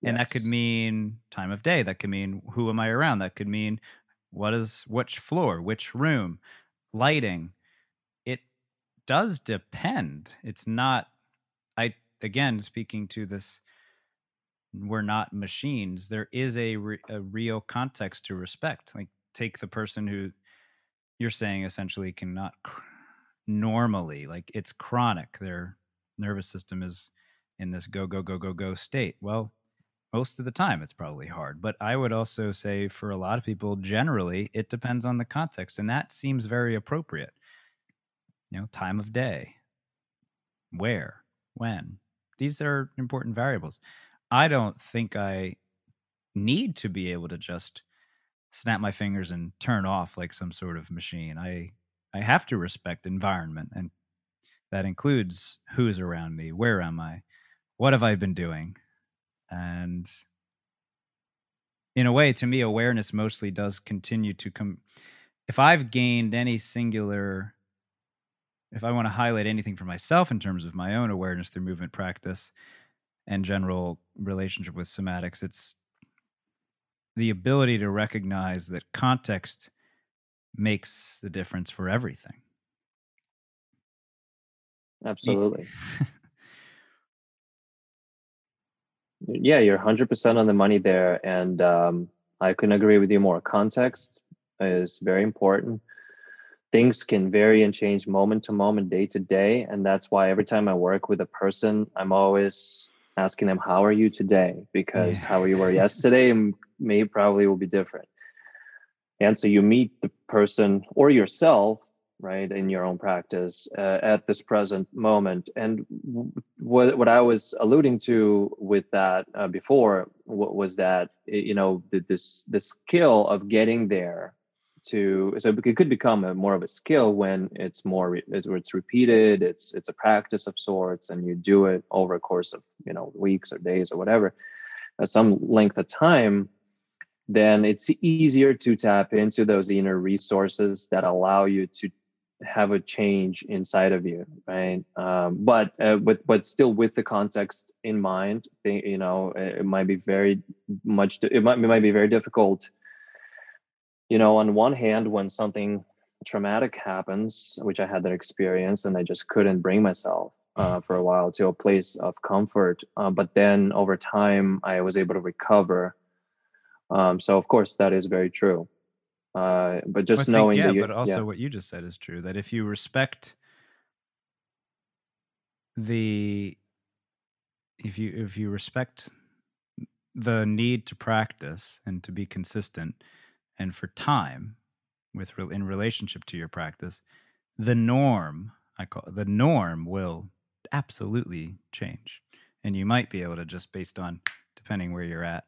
Yes. And that could mean time of day. That could mean who am I around? That could mean what is which floor, which room, lighting. It does depend. It's not I again speaking to this we're not machines there is a, re- a real context to respect like take the person who you're saying essentially cannot cr- normally like it's chronic their nervous system is in this go go go go go state. Well most of the time it's probably hard but i would also say for a lot of people generally it depends on the context and that seems very appropriate. You know time of day where when these are important variables I don't think I need to be able to just snap my fingers and turn off like some sort of machine. I I have to respect environment and that includes who's around me, where am I, what have I been doing? And in a way, to me, awareness mostly does continue to come. If I've gained any singular, if I want to highlight anything for myself in terms of my own awareness through movement practice and general relationship with somatics, it's the ability to recognize that context makes the difference for everything. Absolutely. yeah, you're 100% on the money there. And um, I couldn't agree with you more. Context is very important. Things can vary and change moment to moment, day to day. And that's why every time I work with a person, I'm always asking them, How are you today? Because yeah. how you were yesterday may probably will be different. And so you meet the person or yourself right in your own practice uh, at this present moment and what what i was alluding to with that uh, before was that you know this the skill of getting there to so it could become a more of a skill when it's more it's repeated it's it's a practice of sorts and you do it over a course of you know weeks or days or whatever some length of time then it's easier to tap into those inner resources that allow you to have a change inside of you right? Um, but uh, but but still with the context in mind they, you know it might be very much it might, it might be very difficult you know on one hand when something traumatic happens which i had that experience and i just couldn't bring myself uh, for a while to a place of comfort uh, but then over time i was able to recover um, so of course that is very true uh, but just knowing yeah, that, you, but also yeah. what you just said is true. That if you respect the, if you if you respect the need to practice and to be consistent, and for time, with in relationship to your practice, the norm I call the norm will absolutely change, and you might be able to just based on depending where you're at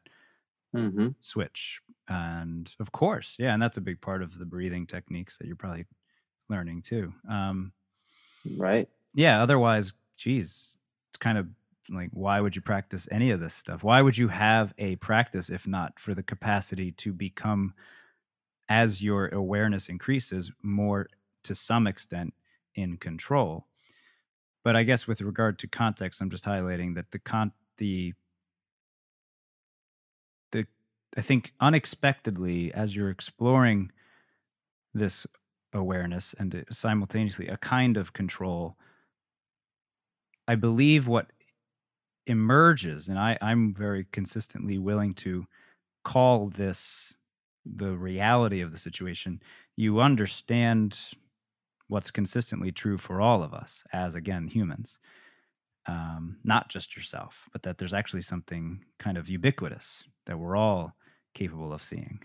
mm-hmm. switch. And of course, yeah, and that's a big part of the breathing techniques that you're probably learning too. Um, right. Yeah. Otherwise, geez, it's kind of like why would you practice any of this stuff? Why would you have a practice if not for the capacity to become, as your awareness increases, more to some extent in control? But I guess with regard to context, I'm just highlighting that the con the the I think unexpectedly, as you're exploring this awareness and uh, simultaneously a kind of control, I believe what emerges, and I, I'm very consistently willing to call this the reality of the situation, you understand what's consistently true for all of us as, again, humans. Um, not just yourself, but that there's actually something kind of ubiquitous that we're all capable of seeing,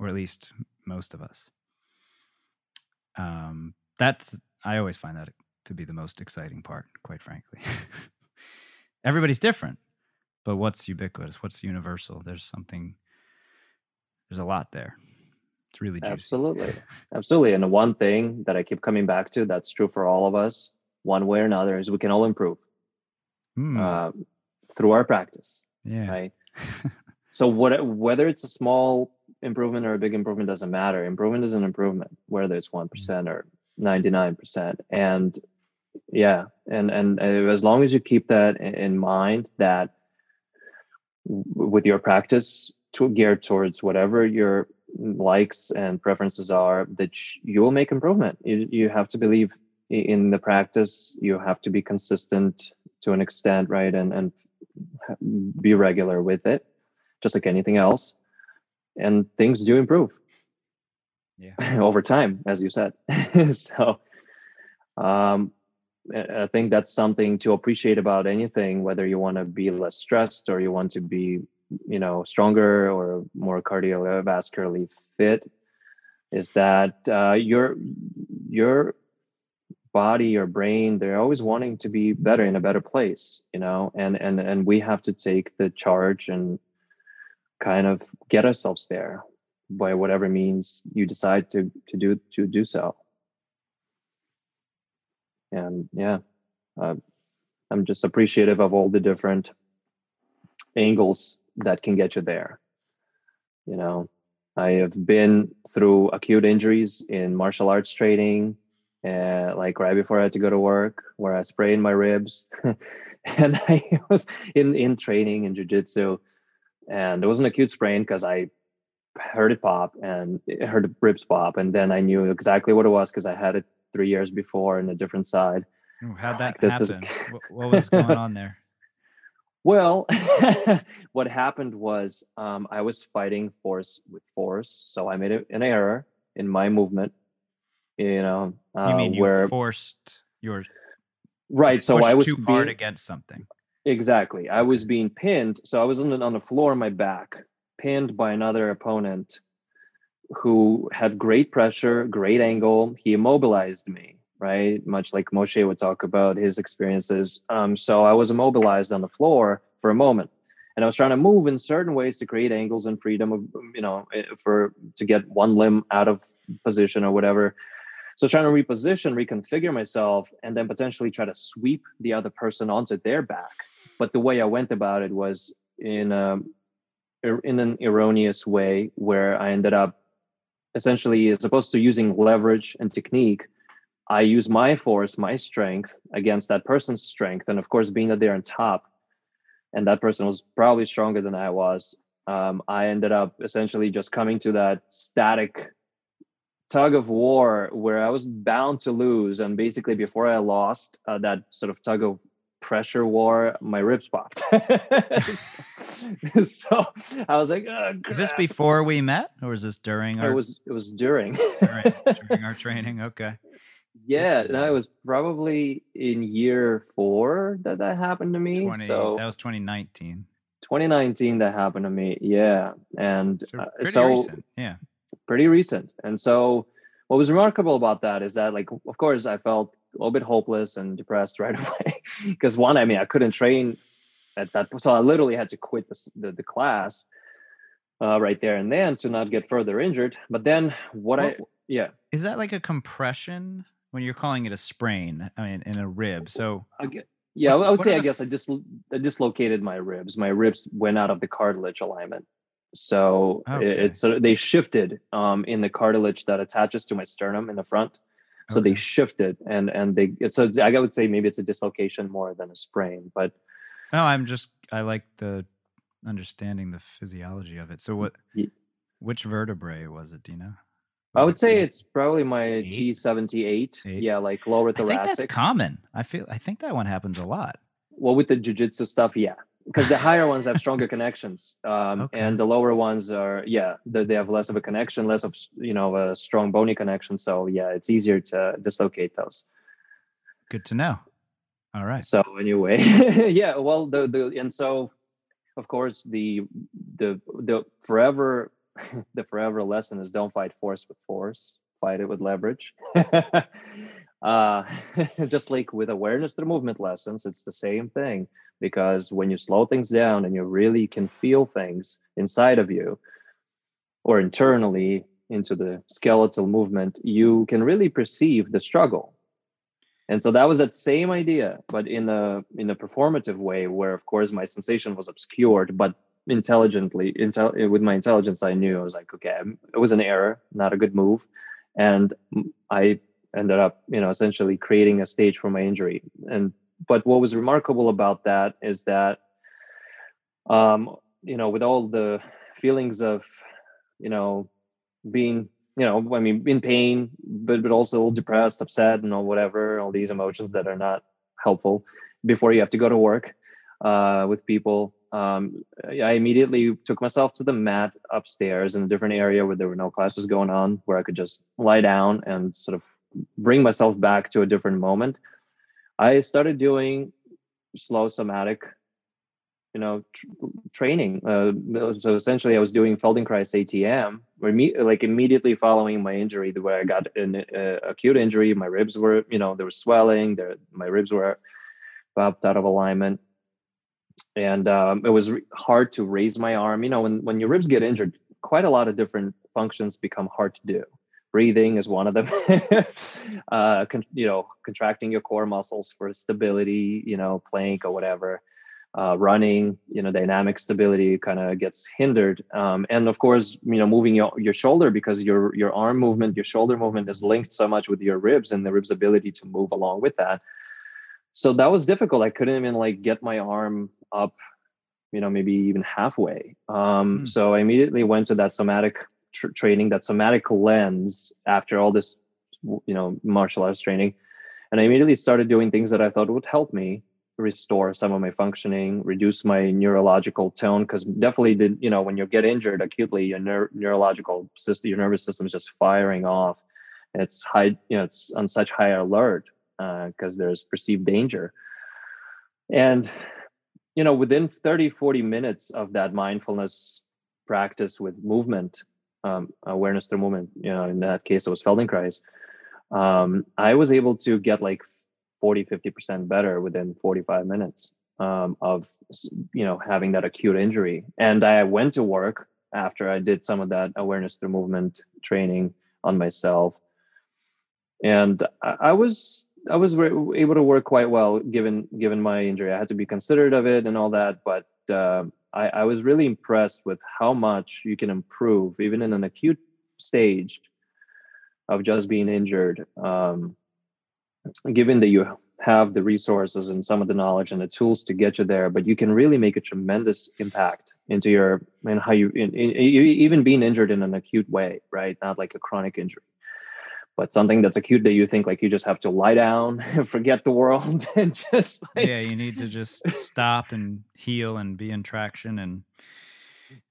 or at least most of us. Um, that's I always find that to be the most exciting part, quite frankly. Everybody's different, but what's ubiquitous? What's universal? There's something. There's a lot there. It's really juicy. Absolutely, absolutely. And the one thing that I keep coming back to that's true for all of us, one way or another, is we can all improve mm. uh, through our practice. Yeah. Right. so what whether it's a small improvement or a big improvement doesn't matter improvement is an improvement whether it's 1% mm-hmm. or 99% and yeah and and as long as you keep that in mind that with your practice to geared towards whatever your likes and preferences are that you will make improvement you, you have to believe in the practice you have to be consistent to an extent right and and be regular with it just like anything else. And things do improve. Yeah. over time, as you said. so um, I think that's something to appreciate about anything, whether you want to be less stressed or you want to be, you know, stronger or more cardiovascularly fit, is that uh, your your body, your brain, they're always wanting to be better in a better place, you know, and and and we have to take the charge and kind of get ourselves there by whatever means you decide to to do to do so. And yeah, uh, I'm just appreciative of all the different angles that can get you there. You know, I have been through acute injuries in martial arts training, uh, like right before I had to go to work, where I sprained my ribs, and I was in in training in jujitsu, and it was an acute sprain because I heard it pop and heard the ribs pop, and then I knew exactly what it was because I had it three years before in a different side. how'd that this happen? Is... what, what was going on there? Well, what happened was um, I was fighting force with force, so I made an error in my movement. You know, uh, you mean you where forced your right? So I was too being, hard against something. Exactly, I was being pinned. So I was on the, on the floor on my back, pinned by another opponent who had great pressure, great angle. He immobilized me right? Much like Moshe would talk about his experiences. Um, so I was immobilized on the floor for a moment, and I was trying to move in certain ways to create angles and freedom of, you know, eh, for to get one limb out of position or whatever. So trying to reposition, reconfigure myself, and then potentially try to sweep the other person onto their back. But the way I went about it was in a er, in an erroneous way, where I ended up essentially, as opposed to using leverage and technique, I use my force, my strength against that person's strength. And of course, being that they're on top and that person was probably stronger than I was, um, I ended up essentially just coming to that static tug of war where I was bound to lose. And basically, before I lost uh, that sort of tug of pressure war, my ribs popped. so I was like, oh, "Is this before we met, or is this during?" Our... It was. It was during. during, during our training. Okay. Yeah, that was probably in year four that that happened to me. 20, so that was 2019. 2019 that happened to me. Yeah, and so, uh, pretty so recent. yeah, pretty recent. And so, what was remarkable about that is that, like, of course, I felt a little bit hopeless and depressed right away because one, I mean, I couldn't train at that, so I literally had to quit the the, the class uh, right there and then to not get further injured. But then, what well, I yeah, is that like a compression? When you're calling it a sprain, I mean, in a rib. So yeah, I would say I guess I just I dislocated my ribs. My ribs went out of the cartilage alignment. So okay. it, it's so they shifted um, in the cartilage that attaches to my sternum in the front. So okay. they shifted and and they so I would say maybe it's a dislocation more than a sprain. But no, I'm just I like the understanding the physiology of it. So what? Which vertebrae was it? Do you know? I would say it's probably my T seventy eight. Yeah, like lower thoracic. I think that's common. I feel I think that one happens a lot. Well, with the jujitsu stuff, yeah, because the higher ones have stronger connections, um, okay. and the lower ones are yeah, they, they have less of a connection, less of you know a strong bony connection. So yeah, it's easier to dislocate those. Good to know. All right. So anyway, yeah, well, the the and so of course the the the forever the forever lesson is don't fight force with force fight it with leverage. Uh, just like with awareness through movement lessons it's the same thing because when you slow things down and you really can feel things inside of you or internally into the skeletal movement you can really perceive the struggle. And so that was that same idea but in a in a performative way where of course my sensation was obscured but intelligently intel- eh, with my intelligence i knew i was like okay it was an error not a good move. And i ended up you know essentially creating a stage for my injury. And but what was remarkable about that is that um you know with all the feelings of you know being you know i mean in pain but but also depressed upset and all whatever all these emotions that are not helpful before you have to go to work uh, with people um, I immediately took myself to the mat upstairs in a different area where there were no classes going on, where I could just lie down and sort of bring myself back to a different moment. I started doing slow somatic, you know, tr- training. Uh, so essentially, I was doing Feldenkrais ATM, where me- like immediately following my injury, the way I got an uh, acute injury. My ribs were, you know, there was swelling. There, my ribs were popped out of alignment and um, it was hard to raise my arm. You know, when when your ribs get injured, quite a lot of different functions become hard to do. breathing is one of them uh con- you know contracting your core muscles for stability you know plank or whatever uh, running, you know, dynamic stability kind of gets hindered. Um, and of course, you know, moving your, your shoulder because your your arm movement, your shoulder movement is linked so much with your ribs and the ribs' ability to move along with that. So that was difficult. I couldn't even like get my arm up, you know, maybe even halfway. Um, mm. So I immediately went to that somatic tr- training, that somatic lens after all this, you know, martial arts training. And I immediately started doing things that I thought would help me restore some of my functioning, reduce my neurological tone. Because definitely, did you know when you get injured acutely, your neur- neurological system, your nervous system is just firing off. It's high, you know, it's on such high alert because uh, there's perceived danger. And you know, within 30, 40 minutes of that mindfulness practice with movement, um, awareness through movement, you know, in that case, it was Feldenkrais. Um, I was able to get like 40 50% better within 45 minutes um, of you know having that acute injury and i went to work after i did some of that awareness through movement training on myself and i, I was i was able to work quite well given given my injury i had to be considerate of it and all that but uh, I, I was really impressed with how much you can improve even in an acute stage of just being injured um, given that you have the resources and some of the knowledge and the tools to get you there, but you can really make a tremendous impact into your and how you in, in, even being injured in an acute way, right? Not like a chronic injury, but something that's acute that you think like you just have to lie down, and forget the world, and just like, yeah, you need to just stop and heal and be in traction and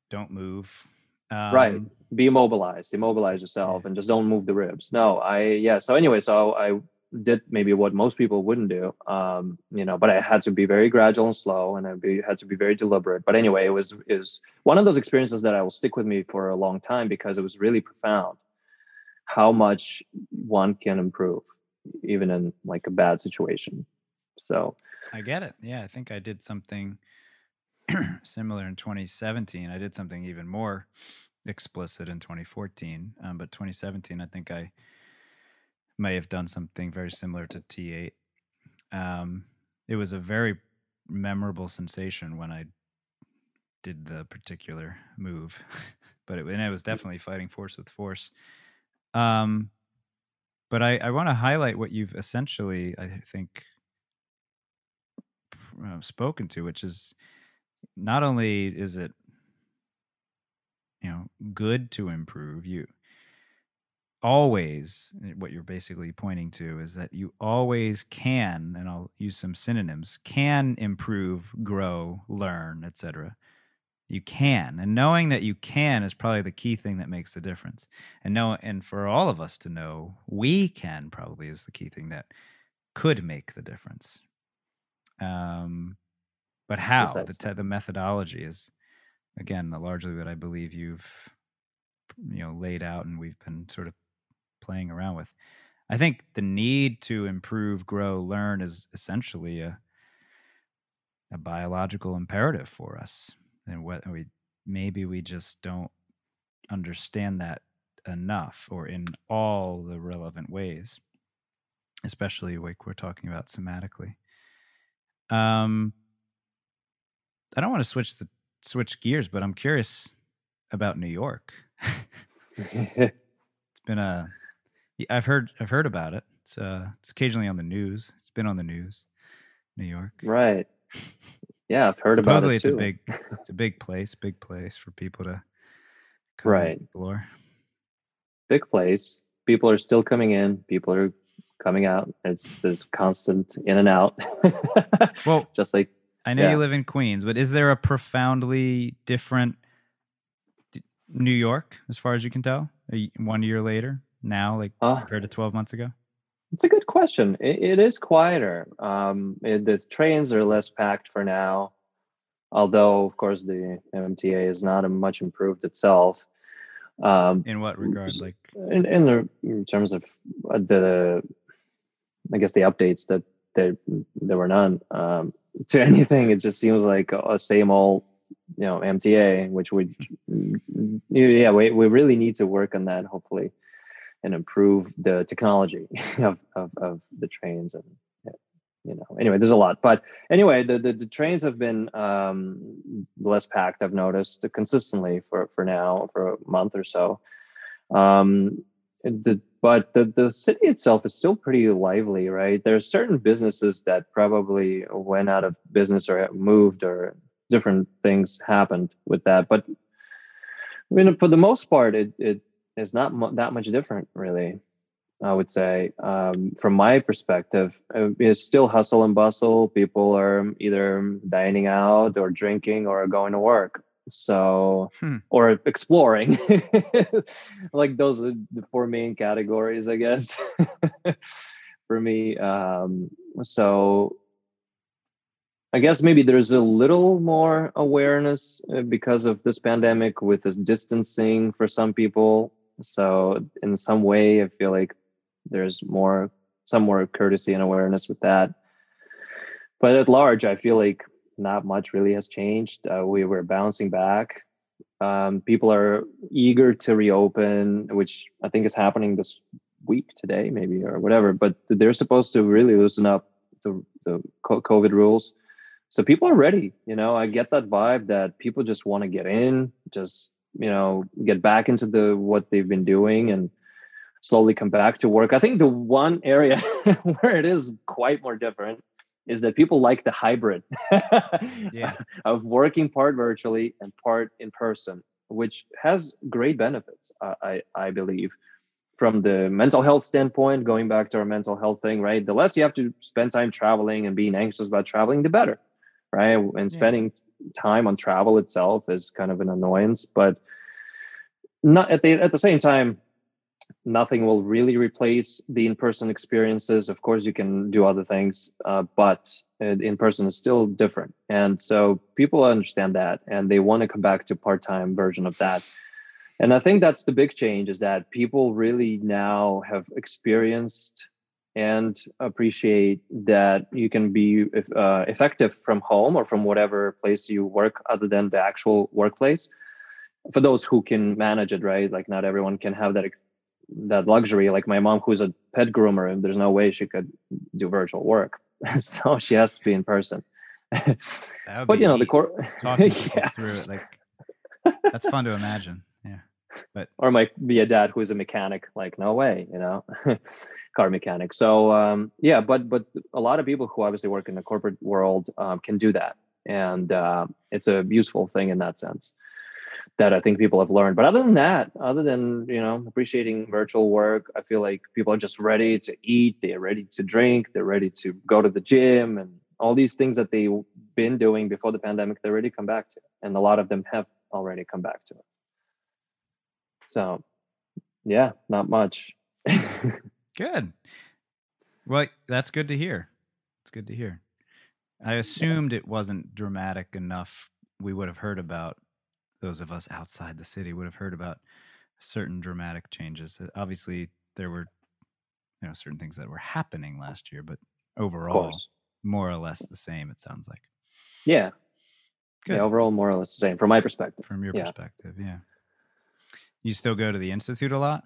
don't move. Um, right be immobilized immobilize yourself yeah. and just don't move the ribs no i yeah so anyway so i did maybe what most people wouldn't do um, you know but i had to be very gradual and slow and i be, had to be very deliberate but anyway it was is one of those experiences that i will stick with me for a long time because it was really profound how much one can improve even in like a bad situation so i get it yeah i think i did something similar in 2017 i did something even more explicit in 2014 um, but 2017 i think i may have done something very similar to T8. Um, it was a very memorable sensation when I did the particular move, but it, and it was mm. definitely fighting force with force. Um, but I, I want to highlight what you've essentially, I think, uh, spoken to, which is not only is it you know good to improve you always eh, what you're basically pointing to is that you always can and i'll use some synonyms can improve grow learn etc you can and knowing that you can is probably the key thing that makes the difference. And know and for all of us to know we can probably is the key thing that could make the difference. Um but how? The, te- the methodology is again largely what i believe you've you know laid out and we've been sort of playing around with. I think the need to improve, grow, learn is essentially a a biological imperative for us, and what we maybe we just don't understand that enough or in all the relevant ways, especially like we're talking about somatically. Um, I don't want to switch the switch gears, but I'm curious about New York. it's been a I've heard I've heard about it. It's uh it's occasionally on the news. It's been on the news. New York. Right. Yeah, I've heard about it it's too. a big it's a big place, big place for people to come right. explore. Big place. People are still coming in, people are coming out. It's this constant in and out. well, just like I know yeah. you live in Queens, but is there a profoundly different New York as far as you can tell? One year later? now, like uh, compared to 12 months ago? It's a good question. it, it is quieter. Um, it, the trains are less packed for now, although, of course, the MTA is not much improved itself. Um, in what regard? Like in in, the, in terms of uh, the, I guess the updates that there there were none um, to anything. It just seems like a same old you know MTA, which would yeah we we really need to work on that hopefully and improve the technology of, of, of the trains and you know anyway there's a lot. But anyway the the, the trains have been um, less packed i've noticed consistently for for now for a month or so. Um, the but the, the city itself is still pretty lively right? There are certain businesses that probably went out of business or moved or different things happened with that. But i mean for the most part it it is not mu- that much different really I would say, um, from my perspective, uh, it's still hustle and bustle. People are either dining out or drinking or going to work. So, hmm. or exploring. like those are the four main categories, I guess, for me. Um, so, I guess maybe there's a little more awareness uh, because of this pandemic with this distancing for some people. So, in some way, I feel like there's more some more courtesy and awareness with that. But at large i feel like not much really has changed. Uh, we were bouncing back. Um, people are eager to reopen which i think is happening this week today maybe or whatever but they're supposed to really loosen up the, the covid rules. So people are ready you know? I get that vibe that people just want to get in just you know get back into the what they've been doing and slowly come back to work. I think the one area where it is quite more different is that people like the hybrid yeah. of working part virtually and part in person, which has great benefits, I, I believe. From the mental health standpoint, going back to our mental health thing, right? The less you have to spend time traveling and being anxious about traveling, the better, right? And spending yeah. time on travel itself is kind of an annoyance, but not at the at the same time nothing will really replace the in-person experiences of course you can do other things uh, but in person is still different and so people understand that and they want to come back to part-time version of that and i think that's the big change is that people really now have experienced and appreciate that you can be uh, effective from home or from whatever place you work other than the actual workplace. For those who can manage it right like not everyone can have that that luxury. Like my mom who's a pet groomer and there's no way she could do virtual work. So she has to be in person. But you know the core talking yeah. through it like that's fun to imagine or might be a dad who's a mechanic like no way you know car mechanic so um yeah but but a lot of people who obviously work in the corporate world um, can do that and uh, it's a useful thing in that sense that I think people have learned. But other than that, other than you know appreciating virtual work, I feel like people are just ready to eat. They're ready to drink. They're ready to go to the gym and all these things that they've been doing before the pandemic. They're ready to come back to, and a lot of them have already come back to it. So, yeah, not much. good. Well, that's good to hear. It's good to hear. I assumed it wasn't dramatic enough. We would have heard about those of us outside the city would have heard about certain dramatic changes. Uh, obviously, there were you know certain things that were happening last year, but overall, more or less the same. It sounds like. Yeah. Good. Yeah, overall, more or less the same from my perspective. From your yeah. perspective, yeah. You still go to the institute a lot?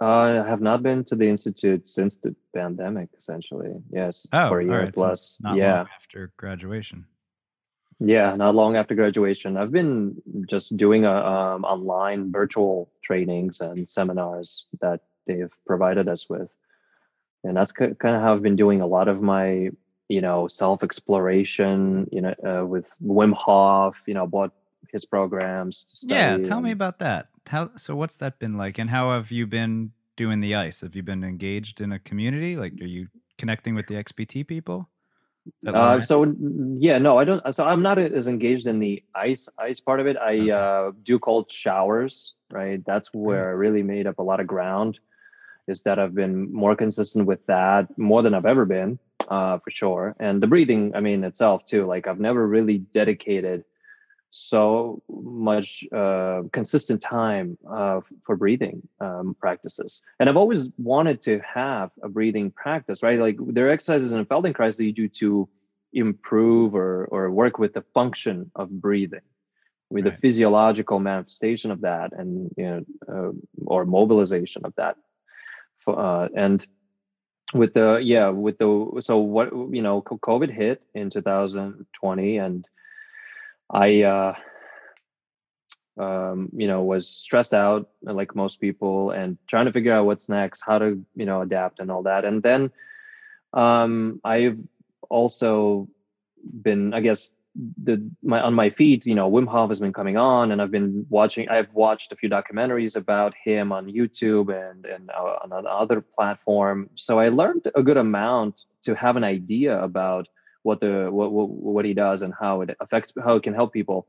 Uh, I have not been to the institute since the pandemic. Essentially, yes, oh, for a year right. plus. So yeah, after graduation. Yeah, not long after graduation. I've been just doing a, um, online virtual trainings and seminars that they've provided us with. And that's kind of how I've been doing a lot of my, you know, self exploration, you know, uh, with Wim Hof, you know, bought his programs. yeah, tell me about that. How, so what's that been like? And how have you been doing the ice? Have you been engaged in a community? Like, are you connecting with the XPT people? Uh, so yeah, no, I don't. So I'm not as engaged in the ice ice part of it. I okay. uh, do cold showers, right? That's where I really made up a lot of ground. Is that I've been more consistent with that more than I've ever been, uh, for sure. And the breathing, I mean, itself too. Like I've never really dedicated so much uh, consistent time uh, for breathing um, practices. And I've always wanted to have a breathing practice, right? Like there are exercises in Feldenkrais that you do to improve or, or work with the function of breathing. with Right. the physiological manifestation of that and you know uh, or mobilization of that uh, and with the yeah with the so what you know covid hit in 2020 and i uh um you know was stressed out uh, like most people and trying to figure out what's next how to you know adapt and all that and then um i've also been i guess the my on my feet, you know wim hof has been coming on and i've been watching i've watched a few documentaries about him on youtube and and uh, on another platform. So i learned a good amount to have an idea about what the what what, what he does and how it affects how it can help people.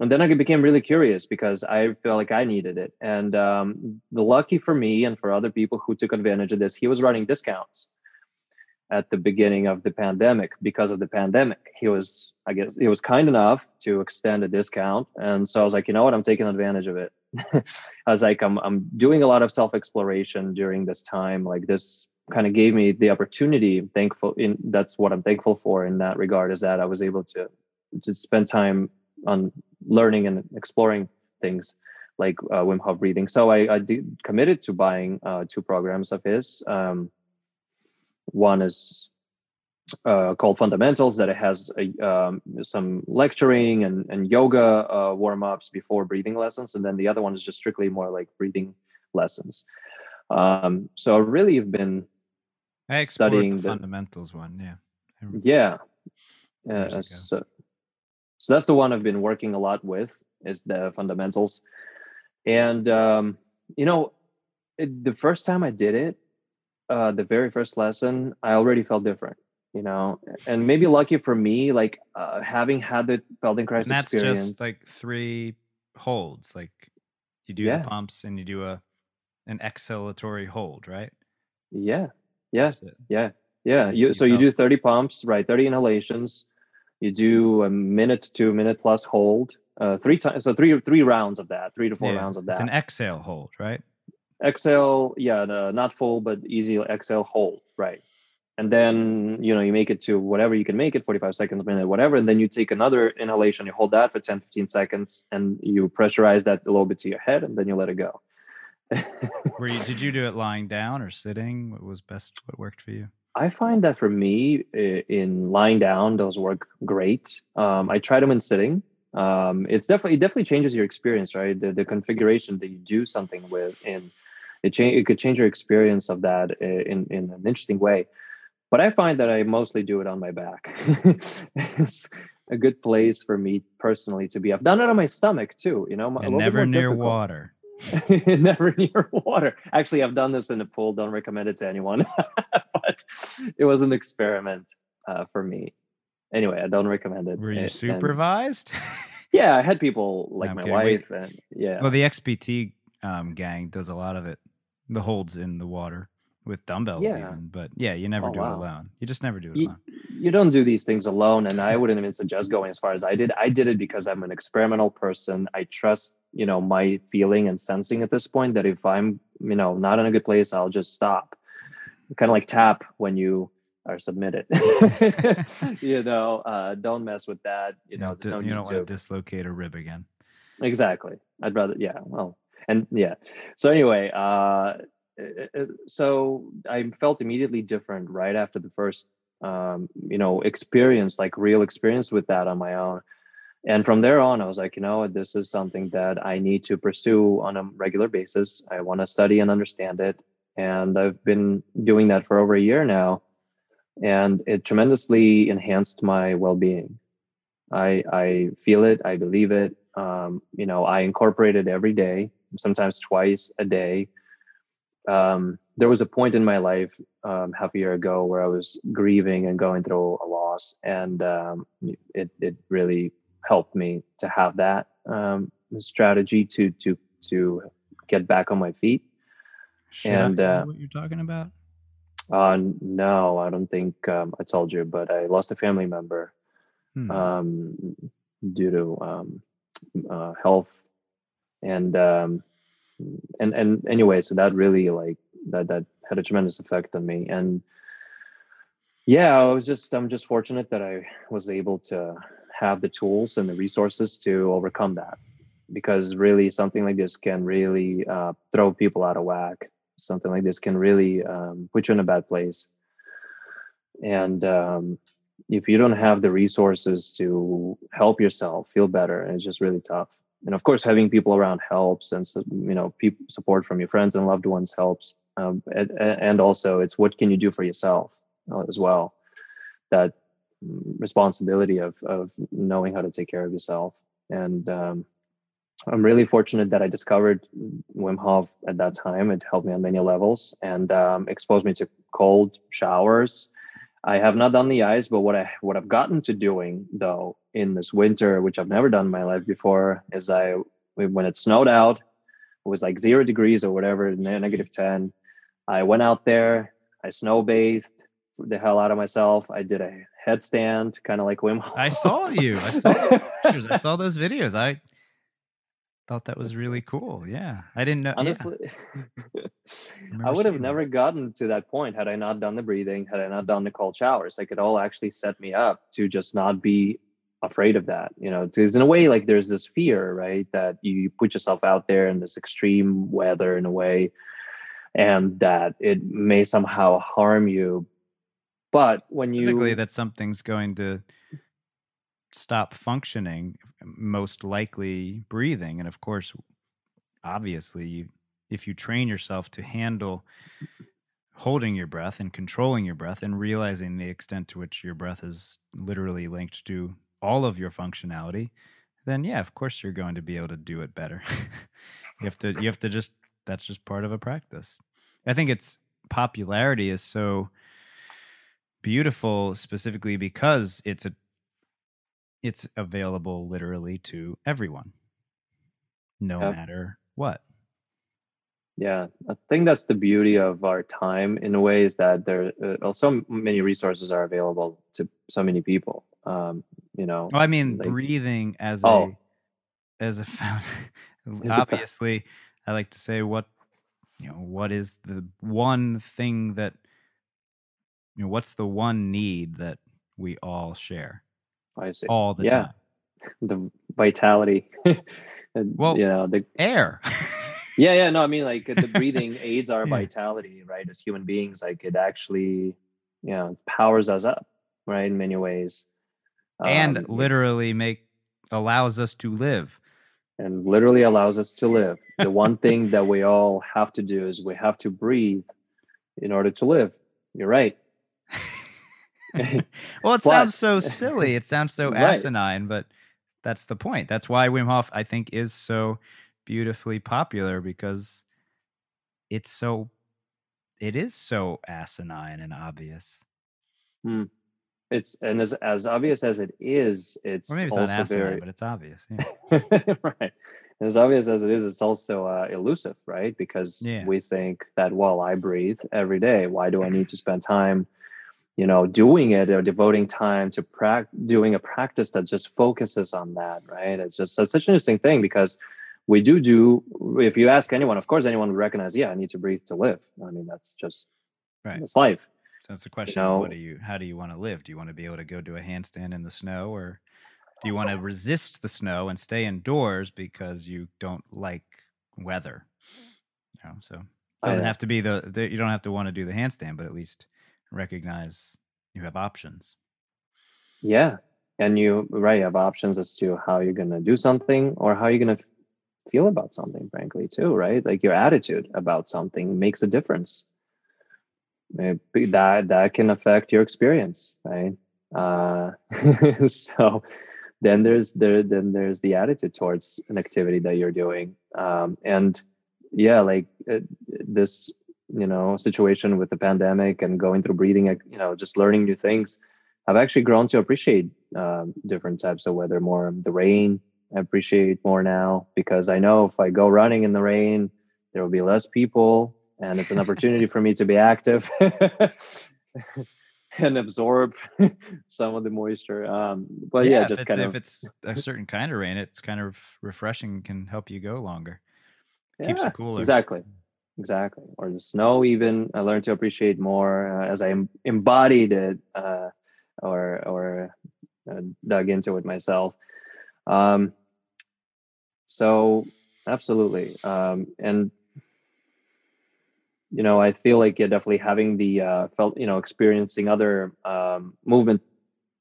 And then i became really curious because i felt like i needed it. And um, the lucky for me and for other people who took advantage of this he was running discounts at the beginning of the pandemic. Because of the pandemic he was i guess he was kind enough to extend a discount. And so i was like you know what? I'm taking advantage of it. I was like i'm, I'm doing a lot of self exploration during this time. Like this kind of gave me the opportunity thankful in that's what i'm thankful for in that regard is that i was able to to spend time on learning and exploring things like uh, wim hof breathing so i, I did, committed to buying uh, two programs of his um, one is uh, called Fundamentals that it has a, um, some lecturing and, and yoga uh, warm ups before breathing lessons, and then the other one is just strictly more like breathing lessons. Um, so I really have been I explored studying the the- fundamentals one. Yeah. Yeah. Uh, so, so that's the one I've been working a lot with is the fundamentals, and um, you know, it, the first time I did it, uh, the very first lesson, I already felt different. You know, and maybe lucky for me, like uh, having had the Feldenkrais And that's experience. just like three holds. Like you do Yeah. the pumps and you do a an exhalatory hold, right? yeah, yeah, yeah, yeah. You- so you do thirty pumps, right? Thirty inhalations. You do a minute to a minute plus hold. Uh, three times, so three three rounds of that, three to four Yeah, rounds of that. It's an exhale hold, right? exhale yeah the, not full but easy exhale hold right and then you know you make it to whatever you can make it 45 seconds a minute whatever and then you take another inhalation you hold that for 10 15 seconds and you pressurize that a little bit to your head and then you let it go Were you did you do it lying down or sitting? What was best? What worked for you? I find that for me, in lying down, those work great. Um, I try them in sitting. Um, it's definitely it definitely changes your experience, right? The, the configuration that you do something with, and it change it could change your experience of that in in an interesting way. But I find that I mostly do it on my back. it's a good place for me personally to be. I've done it on my stomach too. You know, And never near difficult. water. never near water. Actually, I've done this in a pool. Don't recommend it to anyone, but it was an experiment uh, for me. Anyway, I don't recommend it. Were you And- supervised? yeah, I had people like my kidding. We- wife, and yeah, well, the XPT um, gang does a lot of it. The holds in the water with dumbbells, Yeah. even. But yeah, you never Oh, do it alone. You just never do it you, alone. you don't do these things alone and i wouldn't even suggest going as far as i did i did it because i'm an experimental person i trust you know my feeling and sensing at this point that if i'm you know not in a good place i'll just stop kind of like tap when you are submitted you know uh don't mess with that you know You, don't, you don't want to. to dislocate a rib again. exactly i'd rather yeah well and yeah so anyway uh uh, uh, so i felt immediately different right after the first um you know experience like real experience with that on my own and from there on i was like you know this is something that i need to pursue on a regular basis. I want to study and understand it. And i've been doing that for over a year now. And it tremendously enhanced my well-being. I i feel it. I believe it. Um, you know i incorporate it every day sometimes twice a day. Um, there was a point in my life um, half a year ago where i was grieving and going through a loss. And um, it, it really helped me to have that um, strategy to to to get back on my feet Should And, uh, what you're talking about? uh, no i don't think um, i told you but i lost a family member Hmm. um, due to um, uh, health and um, and and anyway, so that really like that that had a tremendous effect on me. And yeah, I was just I'm just fortunate that I was able to have the tools and the resources to overcome that because really something like this can really uh, throw people out of whack. Something like this can really um, put you in a bad place. And um, if you don't have the resources to help yourself feel better it's just really tough. And of course having people around helps and you know people support from your friends and loved ones helps um, and, and, also it's what can you do for yourself uh, as well that responsibility of of knowing how to take care of yourself. And um, i'm really fortunate that i discovered wim hof at that time. It helped me on many levels and um, exposed me to cold showers. I have not done the ice but what i what i've gotten to doing though in this winter which i've never done in my life before is i when it snowed out it was like zero degrees or whatever negative 10 i went out there i snow bathed the hell out of myself. I did a headstand, kind of like Wim. Hof. I saw you. I saw, I saw those videos. I thought that was really cool. Yeah, I didn't know. Honestly, yeah. I, I would have never gotten to that point had I not done the breathing, had I not done the cold showers. Like it all actually set me up to just not be afraid of that. You know, because in a way, like there's this fear, right, that you put yourself out there in this extreme weather in a way, and that it may somehow harm you but when you typically that something's going to stop functioning, most likely breathing, and of course, obviously, if you train yourself to handle holding your breath and controlling your breath and realizing the extent to which your breath is literally linked to all of your functionality, then yeah, of course you're going to be able to do it better. you have to you have to just that's just part of a practice. I think its popularity is so beautiful specifically because it's a it's available literally to everyone no yeah. matter what yeah i think that's the beauty of our time in a way is that there uh, so many resources are available to so many people um you know well, i mean like, breathing as oh. a as a found obviously I like to say what you know what is the one thing that you know, what's the one need that we all share all the yeah. time? The vitality. and, well, you know, the air. yeah, yeah. No, I mean, like the breathing aids our vitality, right? As human beings, like it actually, you know, powers us up, right? In many ways, and um, literally make allows us to live, and literally allows us to live. The one thing that we all have to do is we have to breathe in order to live. You're right. well, it but, sounds so silly. It sounds so right. asinine, but that's the point. That's why Wim Hof, I think, is so beautifully popular because it's so, it is so asinine and obvious. Hmm. It's and as as obvious as it is, it's or maybe it's also not asinine, very but it's obvious. Yeah. right. As obvious as it is, it's also uh, elusive, right? Because yes. we think that well, I breathe every day. Why do I need to spend time? You know doing it or devoting time to pra- doing a practice that just focuses on that right? It's just it's such an interesting thing because we do do if you ask anyone of course anyone would recognize yeah i need to breathe to live. I mean that's just right. it's life so that's the question you know, what do you how do you want to live? Do you want to be able to go do a handstand in the snow or do you want to resist the snow and stay indoors because you don't like weather? You know so it doesn't have to be the, the you don't have to want to do the handstand but at least recognize you have options. Yeah. And you right you have options as to how you're gonna do something or how you're gonna feel about something, frankly, too, right? Like your attitude about something makes a difference. That that can affect your experience, right? Uh, so then there's there then there's the attitude towards an activity that you're doing, um, and yeah, like uh, this you know situation with the pandemic and going through breathing you know just learning new things i've actually grown to appreciate uh, different types of weather more. The rain i appreciate more now because i know if i go running in the rain there will be less people and it's an opportunity for me to be active and absorb some of the moisture. Um but yeah, yeah just kind of if it's a certain kind of rain it's kind of refreshing can help you go longer. Keeps you cooler. exactly exactly or the snow even i learned to appreciate more uh, as i embodied it uh, or or uh, dug into it myself. Um, so absolutely, um, and you know, I feel like yeah, definitely having the uh, felt you know experiencing other um, movement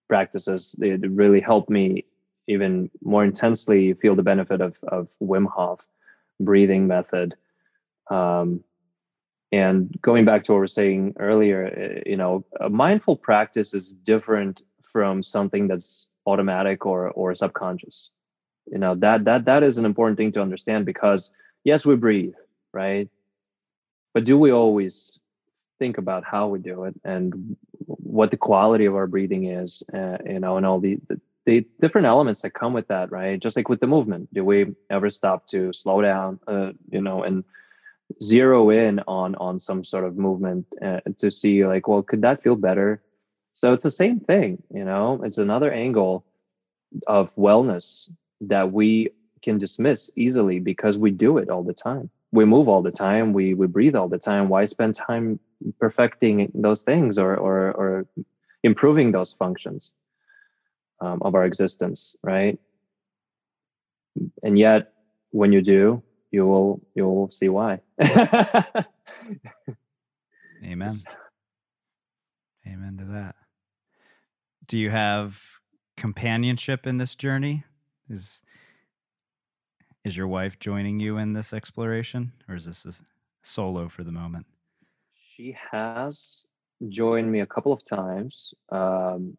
practices it really helped me even more intensely feel the benefit of of Wim Hof breathing method. Um, and going back to what we were saying earlier, eh, you know, a mindful practice is different from something that's automatic or or subconscious. You know that that that is an important thing to understand because yes, we breathe, right? But do we always think about how we do it and what the quality of our breathing is? Uh, you know, and all the, the the different elements that come with that, right? Just like with the movement, do we ever stop to slow down, uh, you know, and zero in on on some sort of movement uh, to see like, well, could that feel better? So it's the same thing, you know. It's another angle of wellness that we can dismiss easily because we do it all the time. We move all the time. We we breathe all the time. Why spend time perfecting those things or or or improving those functions? um, of our existence, right? And yet, when you do, you will you will see why. Amen. Amen to that. Do you have companionship in this journey? Is is your wife joining you in this exploration, or is this a solo for the moment? She has joined me a couple of times, um,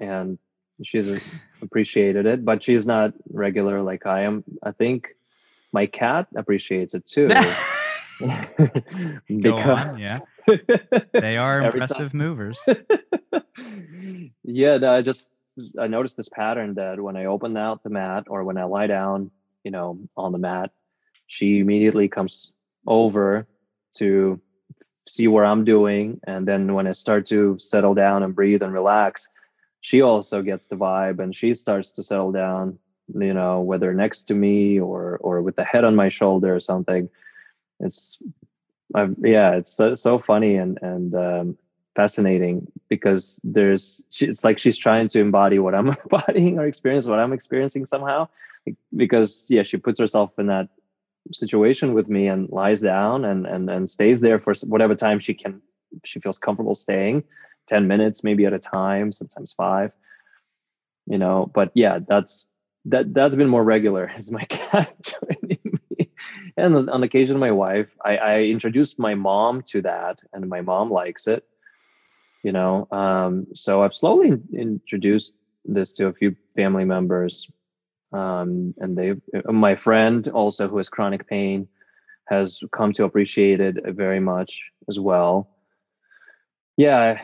and she's appreciated it, but she's not regular like I am. I think my cat appreciates it too. because on, yeah, they are impressive time. movers. yeah, I just I noticed this pattern that when I open out the mat or when I lie down, you know, on the mat, she immediately comes over to see what I'm doing, and then when I start to settle down and breathe and relax, she also gets the vibe and she starts to settle down you know whether next to me or or with the head on my shoulder or something. It's I've, yeah it's so, so funny and and um, fascinating because there's she, it's like she's trying to embody what i'm embodying or experience what i'm experiencing somehow because yeah she puts herself in that situation with me and lies down and and and stays there for whatever time she can she feels comfortable staying 10 minutes maybe at a time sometimes five you know but yeah that's that that's been more regular is my cat joining me. And on occasion my wife I, I introduced my mom to that and my mom likes it you know um, so i've slowly introduced this to a few family members um, and they my friend also who has chronic pain has come to appreciate it very much as well. Yeah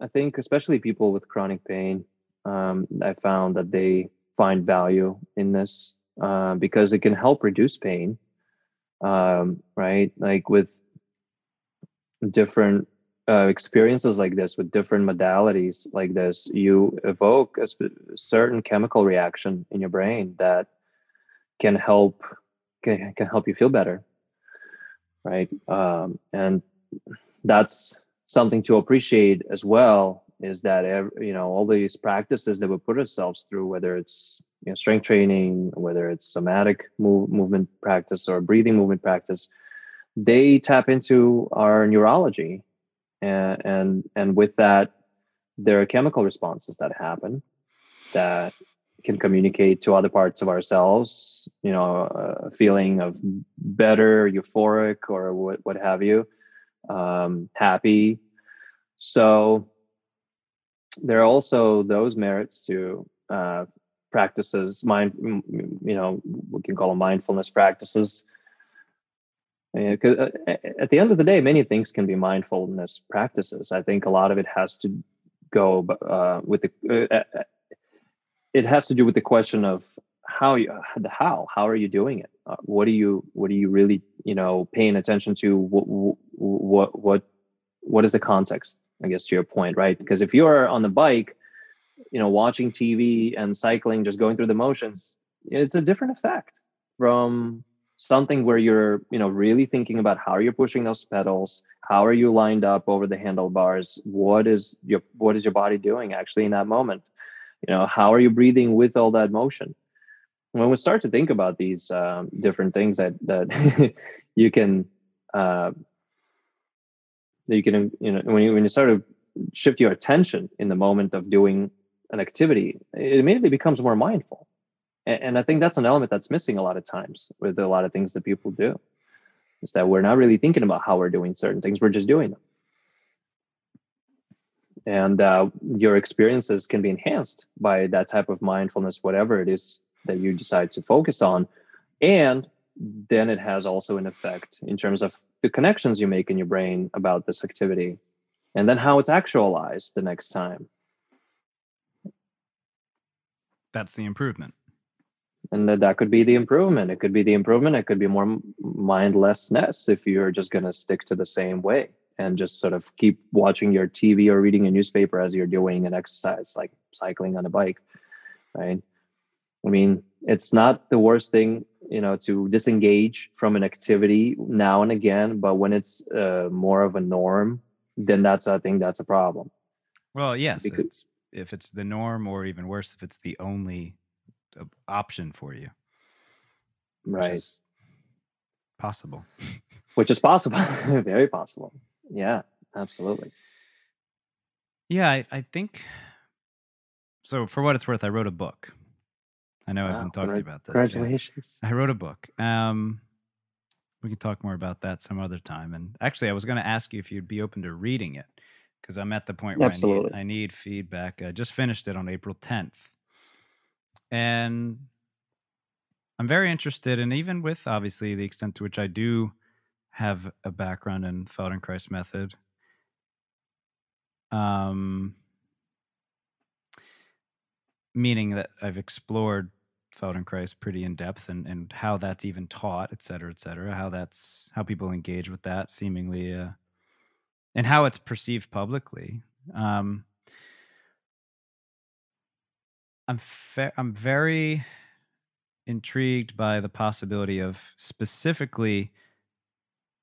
I think especially people with chronic pain, um, I found that they find value in this uh, because it can help reduce pain. Um, right, like with different uh, experiences like this, with different modalities like this, you evoke a sp- certain chemical reaction in your brain that can help can, can help you feel better. Right, um, and that's something to appreciate as well is that you know all these practices that we put ourselves through whether it's you know, strength training whether it's somatic move, movement practice or breathing movement practice they tap into our neurology and and, and with that there are chemical responses that happen that can communicate to other parts of ourselves you know a feeling of better euphoric or what, what have you um, happy. So there are also those merits to uh, practices, mind, you know, we can call them mindfulness practices. Because uh, at the end of the day, many things can be mindfulness practices. I think a lot of it has to go uh, with the. Uh, uh, it has to do with the question of how you how how are you doing it uh, what are you what are you really you know paying attention to what what what what is the context i guess to your point right? Because if you're on the bike you know watching tv and cycling just going through the motions it's a different effect from something where you're you know really thinking about how you're pushing those pedals how are you lined up over the handlebars what is your what is your body doing actually in that moment? You know how are you breathing with all that motion? When we start to think about these um, different things that that you can uh, that you can you know when you when you start to shift your attention in the moment of doing an activity it immediately becomes more mindful. And, and i think that's an element that's missing a lot of times with a lot of things that people do is that we're not really thinking about how we're doing certain things we're just doing them. And uh, your experiences can be enhanced by that type of mindfulness whatever it is that you decide to focus on. And then it has also an effect in terms of the connections you make in your brain about this activity and then how it's actualized the next time. That's the improvement. And that, that could be the improvement. It could be the improvement. It could be more mindlessness if you're just going to stick to the same way and just sort of keep watching your tv or reading a newspaper as you're doing an exercise like cycling on a bike right? I mean it's not the worst thing you know to disengage from an activity now and again but when it's uh, more of a norm then that's i think that's a problem. Well yes because, it's, if it's the norm or even worse if it's the only option for you right. possible. Which is possible very possible. Yeah absolutely. Yeah I, I think so for what it's worth i wrote a book I know wow, I haven't talked to you about this. Congratulations. Yet. I wrote a book. Um, we can talk more about that some other time. And actually, I was going to ask you if you'd be open to reading it because I'm at the point where I need, I need, feedback. I just finished it on April 10th. And I'm very interested, and even with obviously the extent to which I do have a background in Feldenkrais method, um, meaning that I've explored Feldenkrais pretty in depth and, and how that's even taught, et cetera, et cetera, how that's how people engage with that seemingly uh, and how it's perceived publicly. Um, I'm I'm very intrigued by the possibility of specifically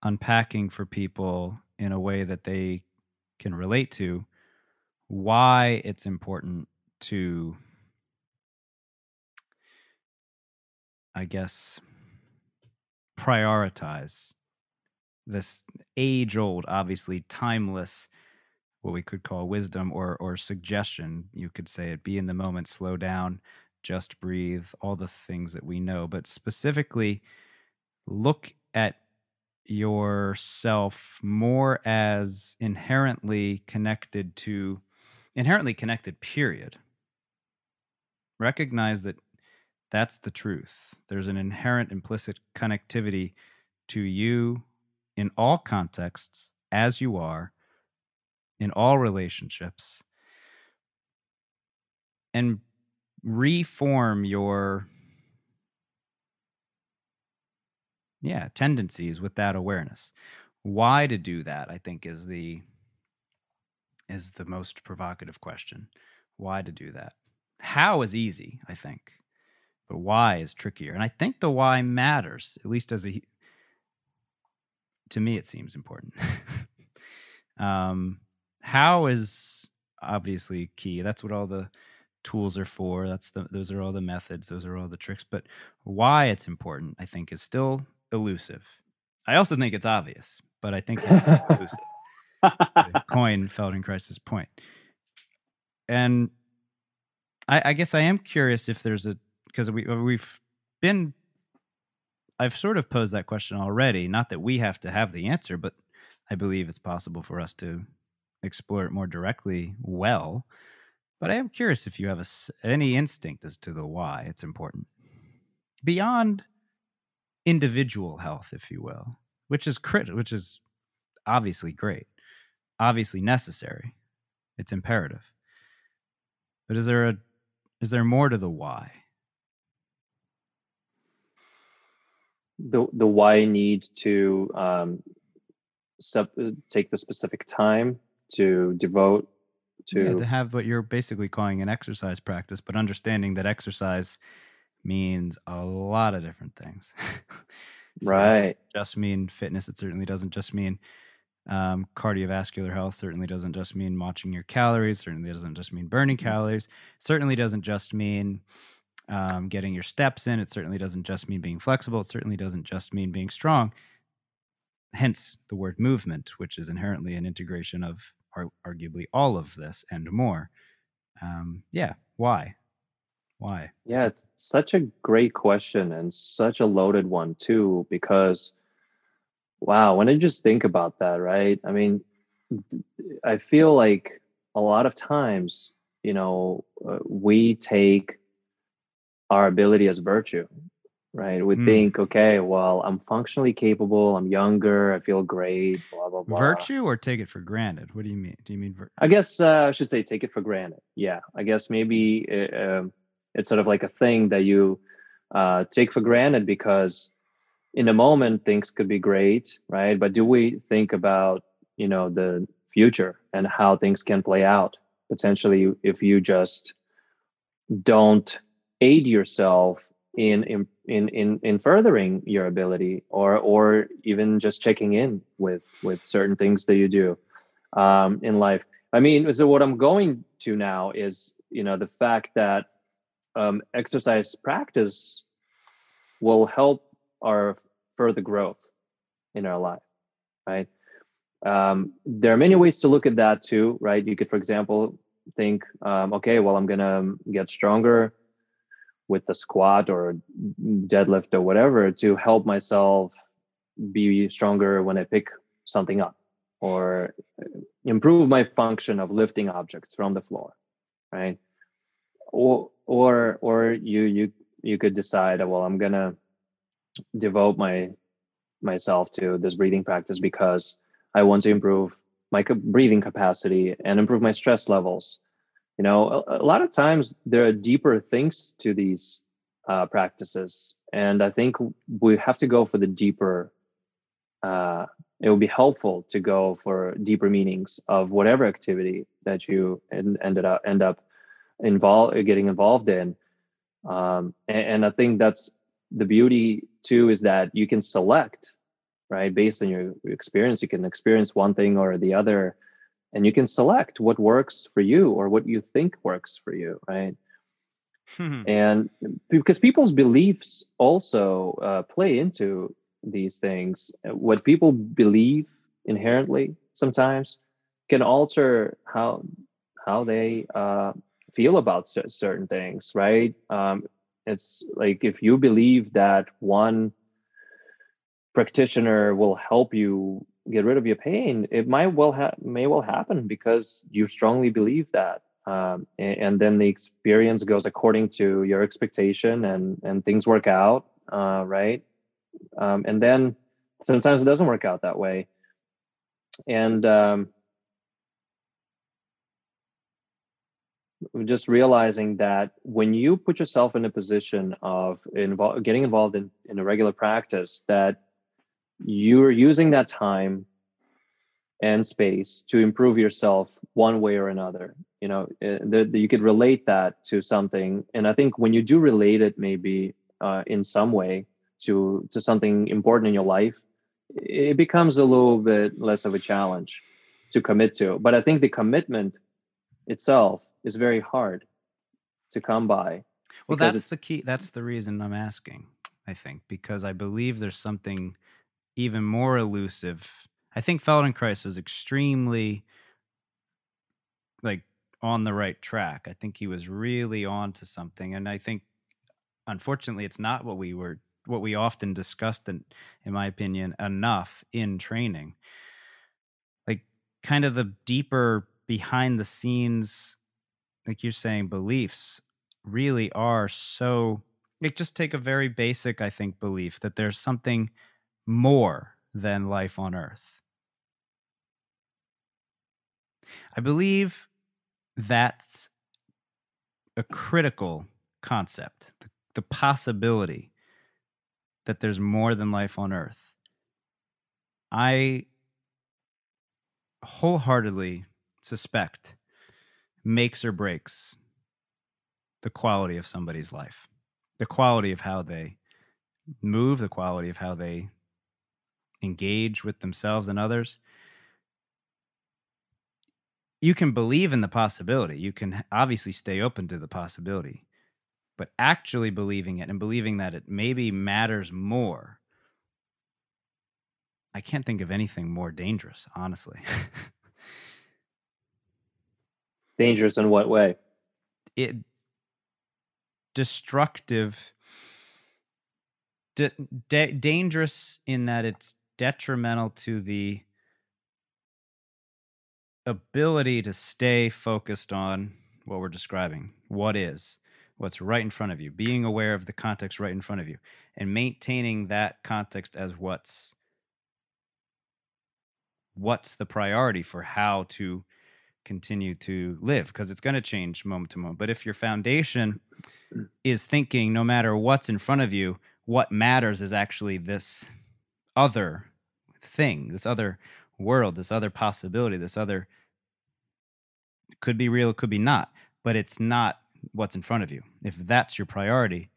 unpacking for people in a way that they can relate to why it's important to I guess, prioritize this age old, obviously timeless, what we could call wisdom or, or suggestion. You could say it be in the moment, slow down, just breathe, all the things that we know. But specifically, look at yourself more as inherently connected to, inherently connected, period. Recognize that that's the truth. There's an inherent implicit connectivity to you in all contexts, as you are, in all relationships, and reform your yeah tendencies with that awareness. Why to do that i think is the is the most provocative question. Why to do that? How is easy i think but why is trickier. And I think the why matters, at least as a to me it seems important. um, how is obviously key. That's what all the tools are for. That's the those are all the methods, those are all the tricks. But why it's important, I think, is still elusive. I also think it's obvious, but I think it's elusive. coin Feldenkrais's point. And I, I guess I am curious if there's a because we uh, we've been I've sort of posed that question already. Not that we have to have the answer, but I believe it's possible for us to explore it more directly well. But I am curious if you have a, any instinct as to the why it's important beyond individual health, if you will, which is crit, which is obviously great, obviously necessary. It's imperative. But is there a is there more to the why? The the why need to um, sub, take the specific time to devote to yeah, to have what you're basically calling an exercise practice, but understanding that exercise means a lot of different things. right. Just mean fitness. It certainly doesn't just mean Um, cardiovascular health certainly doesn't just mean watching your calories, certainly doesn't just mean burning Mm-hmm. calories, certainly doesn't just mean um, getting your steps in. It certainly doesn't just mean being flexible. It certainly doesn't just mean being strong. Hence the word movement, which is inherently an integration of ar- arguably all of this and more. Um, yeah, why? Why? Yeah, it's such a great question and such a loaded one too, because wow, when I just think about that, right? I mean, I feel like a lot of times, you know, uh, we take our ability as virtue, right? We Mm. think, okay, well, I'm functionally capable, I'm younger, I feel great, blah, blah, blah. Virtue or take it for granted? What do you mean? Do you mean vir- I guess uh, I should say take it for granted. Yeah, I guess maybe it, um, it's sort of like a thing that you uh, take for granted because in the moment things could be great, right? But do we think about you know the future and how things can play out potentially if you just don't aid yourself in in in in, in furthering your ability or or even just checking in with with certain things that you do um, in life. I mean, so what I'm going to now is, you know, the fact that um, exercise practice will help our further growth in our life, right? Um, there are many ways to look at that too, right? You could, for example, think, um, okay, well, I'm gonna get stronger with the squat or deadlift or whatever to help myself be stronger when I pick something up or improve my function of lifting objects from the floor right? Or or or you you you could decide well i'm gonna devote my myself to this breathing practice because i want to improve my breathing capacity and improve my stress levels you know a, a lot of times there are deeper things to these uh, practices. And i think we have to go for the deeper uh, it will be helpful to go for deeper meanings of whatever activity that you en- ended up end up involved getting involved in. Um, and, and i think that's the beauty too is that you can select right? Based on your experience you can experience one thing or the other and you can select what works for you or what you think works for you right? And because people's beliefs also uh, play into these things what people believe inherently sometimes can alter how how they uh, feel about certain things right? Um, it's like if you believe that one practitioner will help you get rid of your pain it might well ha- may well happen because you strongly believe that um, and, and then the experience goes according to your expectation and and things work out uh, right? Um, and then sometimes it doesn't work out that way. And um, just realizing that when you put yourself in a position of involve, getting involved in, in a regular practice that you're using that time and space to improve yourself one way or another you know the, the, you could relate that to something and i think when you do relate it maybe uh, in some way to to something important in your life it becomes a little bit less of a challenge to commit to but i think the commitment itself is very hard to come by Well, that's the key. That's the reason I'm asking, I think, because I believe there's something even more elusive. I think Feldenkrais was extremely like on the right track. I think he was really on to something. And I think unfortunately it's not what we were what we often discussed in in my opinion enough in training. Like kind of the deeper behind the scenes like you're saying beliefs really are so like just take a very basic i think belief that there's something more than life on earth. I believe that's a critical concept the, the possibility that there's more than life on earth. I wholeheartedly suspect makes or breaks the quality of somebody's life, the quality of how they move, the quality of how they engage with themselves and others. you can believe in the possibility. You can obviously stay open to the possibility, but actually believing it and believing that it maybe matters more. I can't think of anything more dangerous, honestly. dangerous in what way? It destructive de- dangerous in that it's detrimental to the ability to stay focused on what we're describing what is what's right in front of you being aware of the context right in front of you and maintaining that context as what's what's the priority for how to continue to live because it's going to change moment to moment. But if your foundation is thinking no matter what's in front of you what matters is actually this other thing, this other world, this other possibility, this other could be real, it could be not, but it's not what's in front of you. If that's your priority,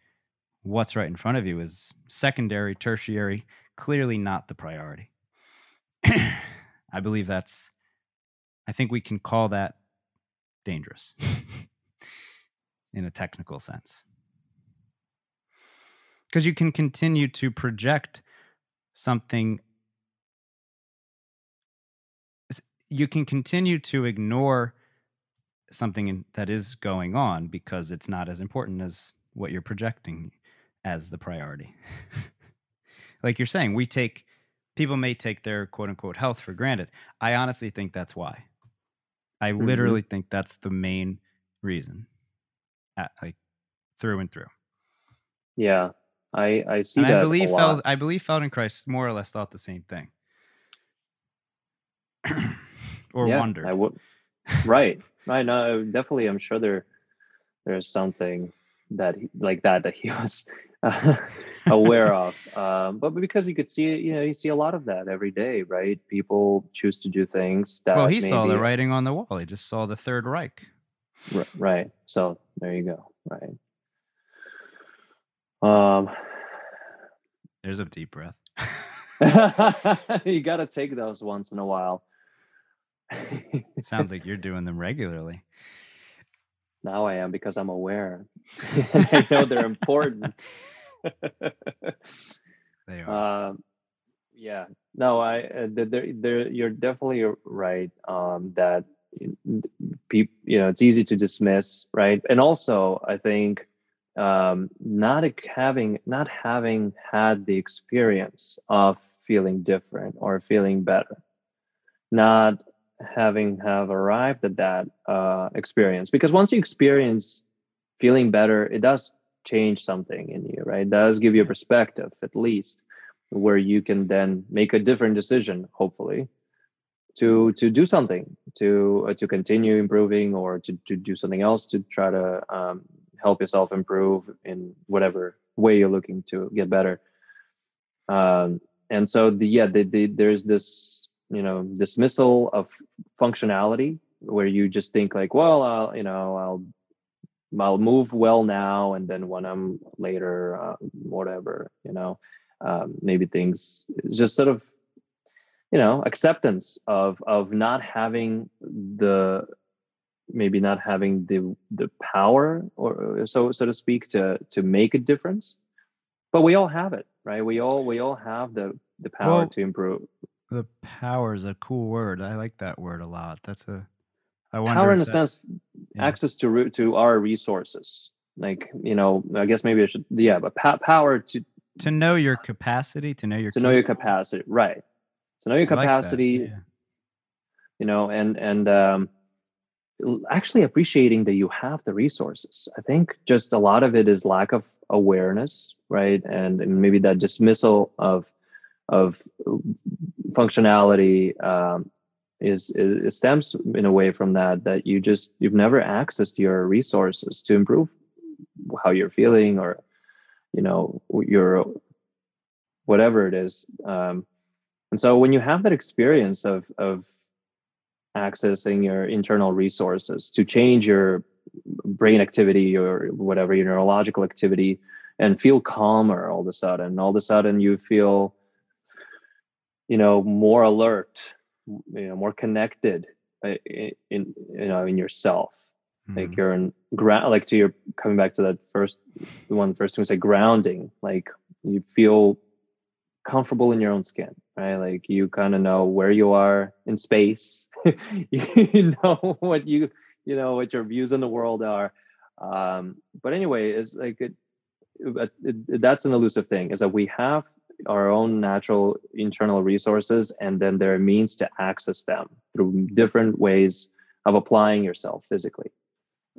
what's right in front of you is secondary, tertiary, clearly not the priority. I believe that's, I think we can call that dangerous in a technical sense because you can continue to project something you can continue to ignore something that is going on because it's not as important as what you're projecting as the priority. like you're saying, we take people may take their quote unquote health for granted. I honestly think that's why. I mm-hmm. literally think that's the main reason, at, like through and through. Yeah, I I see and that. I believe Feld, I believe Feldenkrais more or less thought the same thing, or yeah, wondered. I would. Right, right. No, definitely. I'm sure there there's something that he, like that that he was uh, aware of. Um, but because you could see, you know, you see a lot of that every day, right? People choose to do things that. Well, he saw the writing on the wall. He just saw the Third Reich. Right. So there you go. Right. Um, There's a deep breath. you got to take those once in a while. It sounds like you're doing them regularly. Now I am because I'm aware. and I know they're important. they are. Um, yeah. No, I. Uh, they're, they're, you're definitely right. Um, that people, you know, it's easy to dismiss, right? And also, I think um, not having not having had the experience of feeling different or feeling better, not having have arrived at that uh, experience. Because once you experience feeling better, it does change something in you, right? It does give you a perspective, at least, where you can then make a different decision, hopefully, to to do something, to uh, to continue improving, or to to do something else to try to um, help yourself improve in whatever way you're looking to get better. Um, and so the yeah, the, the, there's this you know dismissal of functionality where you just think like, well, I'll you know I'll I'll move well now, and then when I'm later, uh, whatever you know, um, maybe things just sort of you know acceptance of of not having the maybe not having the the power or so so to speak to to make a difference. But we all have it right? We all we all have the the power well, to improve the power is a cool word i like that word a lot that's a i wonder power in a sense yeah. access to to our resources like you know i guess maybe i should yeah but pa- power to to know your capacity to know your to know your capacity right to know your capacity like yeah. you know and and um actually appreciating that you have the resources. I think just a lot of it is lack of awareness, right? And, And, maybe that dismissal of of functionality um, is, is stems in a way from that that you just you've never accessed your resources to improve how you're feeling or you know your whatever it is. Um, and so when you have that experience of of accessing your internal resources to change your brain activity or whatever your neurological activity and feel calmer all of a sudden all of a sudden you feel you know more alert you know more connected uh, in, in you know in yourself. Like Mhm. you're in ground like to your coming back to that first the one first thing we say grounding. Like you feel comfortable in your own skin right? Like you kind of know where you are in space. You know what you you know what your views in the world are. Um but anyway it's like it, it, it- that's an elusive thing is that we have our own natural internal resources and then there are means to access them through different ways of applying yourself physically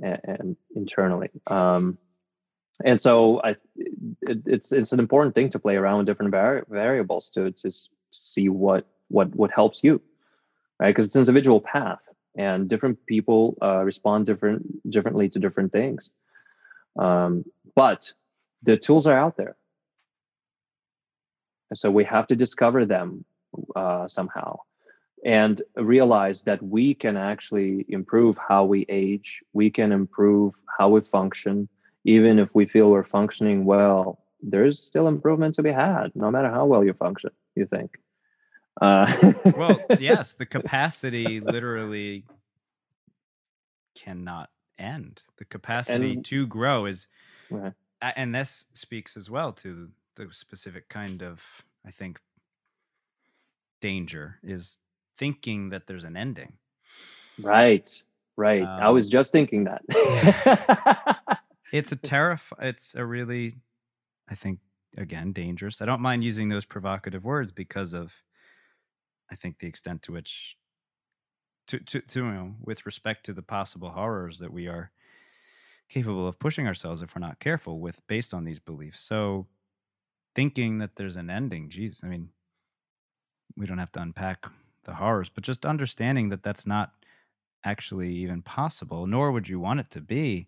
and, and internally. Um and so i it, it's it's an important thing to play around with different vari- variables to to see what what what helps you right? Because it's an individual path and different people uh, respond different differently to different things. Um but the tools are out there and so we have to discover them uh, somehow and realize that we can actually improve how we age we can improve how we function even if we feel we're functioning well there's still improvement to be had no matter how well you function you think uh, well, yes, the capacity literally cannot end. The capacity And- to grow is, Right. and this speaks as well to the specific kind of, I think, danger is thinking that there's an ending. right right i was Um, just thinking that It's a terrif. It's a really, I think, again, dangerous. I don't mind using those provocative words because of, I think, the extent to which, to to, to you know, with respect to the possible horrors that we are capable of pushing ourselves if we're not careful with based on these beliefs. So, thinking that there's an ending, geez, I mean, we don't have to unpack the horrors, but just understanding that that's not actually even possible, nor would you want it to be.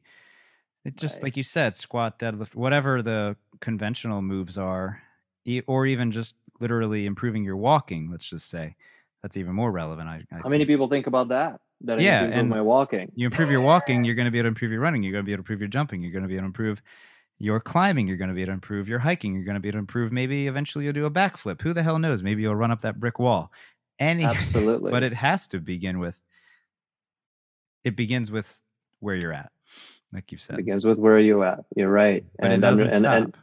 It just Right. like you said, squat, deadlift, whatever the conventional moves are, or even just literally improving your walking. Let's just say that's even more relevant. I, I how many think. people think about that that i Yeah, need to improve and my walking You improve your walking, you're going to be able to improve your running. You're going to be able to improve your jumping. You're going to be able to improve your climbing. You're going to be able to improve your hiking. You're going to be able to improve. Maybe eventually you'll do a backflip. Who the hell knows? Maybe you'll run up that brick wall. Any, absolutely but it has to begin with. It begins with where you're at, like you've said. begins with where you're at you're right but it and doesn't and, stop.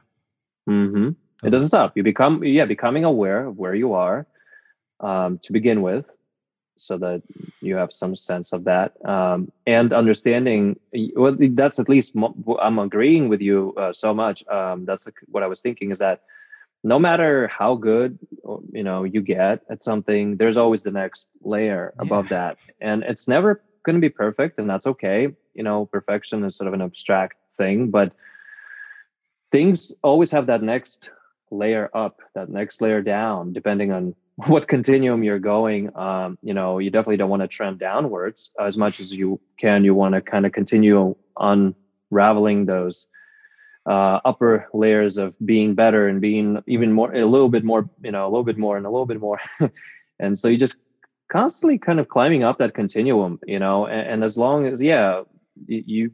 and, mhm. it doesn't stop you become yeah becoming aware of where you are um, to begin with so that you have some sense of that. Um, and understanding well that's at least i'm agreeing with you uh, so much. Um, that's like what i was thinking is that no matter how good you know you get at something there's always the next layer above Yeah. that. And it's never going to be perfect and that's okay. You know perfection is sort of an abstract thing but things always have that next layer up that next layer down depending on what continuum you're going um, you know you definitely don't want to trend downwards as much as you can. You want to kind of continue unraveling those uh, upper layers of being better and being even more a little bit more you know a little bit more and a little bit more. And so you just constantly kind of climbing up that continuum you know and, and as long as yeah y- you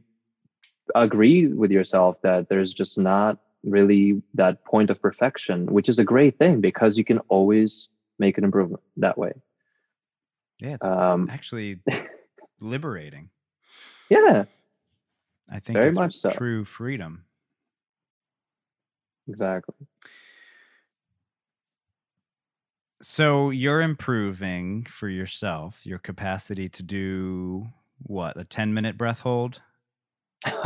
agree with yourself that there's just not really that point of perfection which is a great thing because you can always make an improvement that way Yeah, it's um actually liberating. yeah I think Very it's much so. true freedom. exactly So you're improving for yourself your capacity to do what a 10 minute breath hold.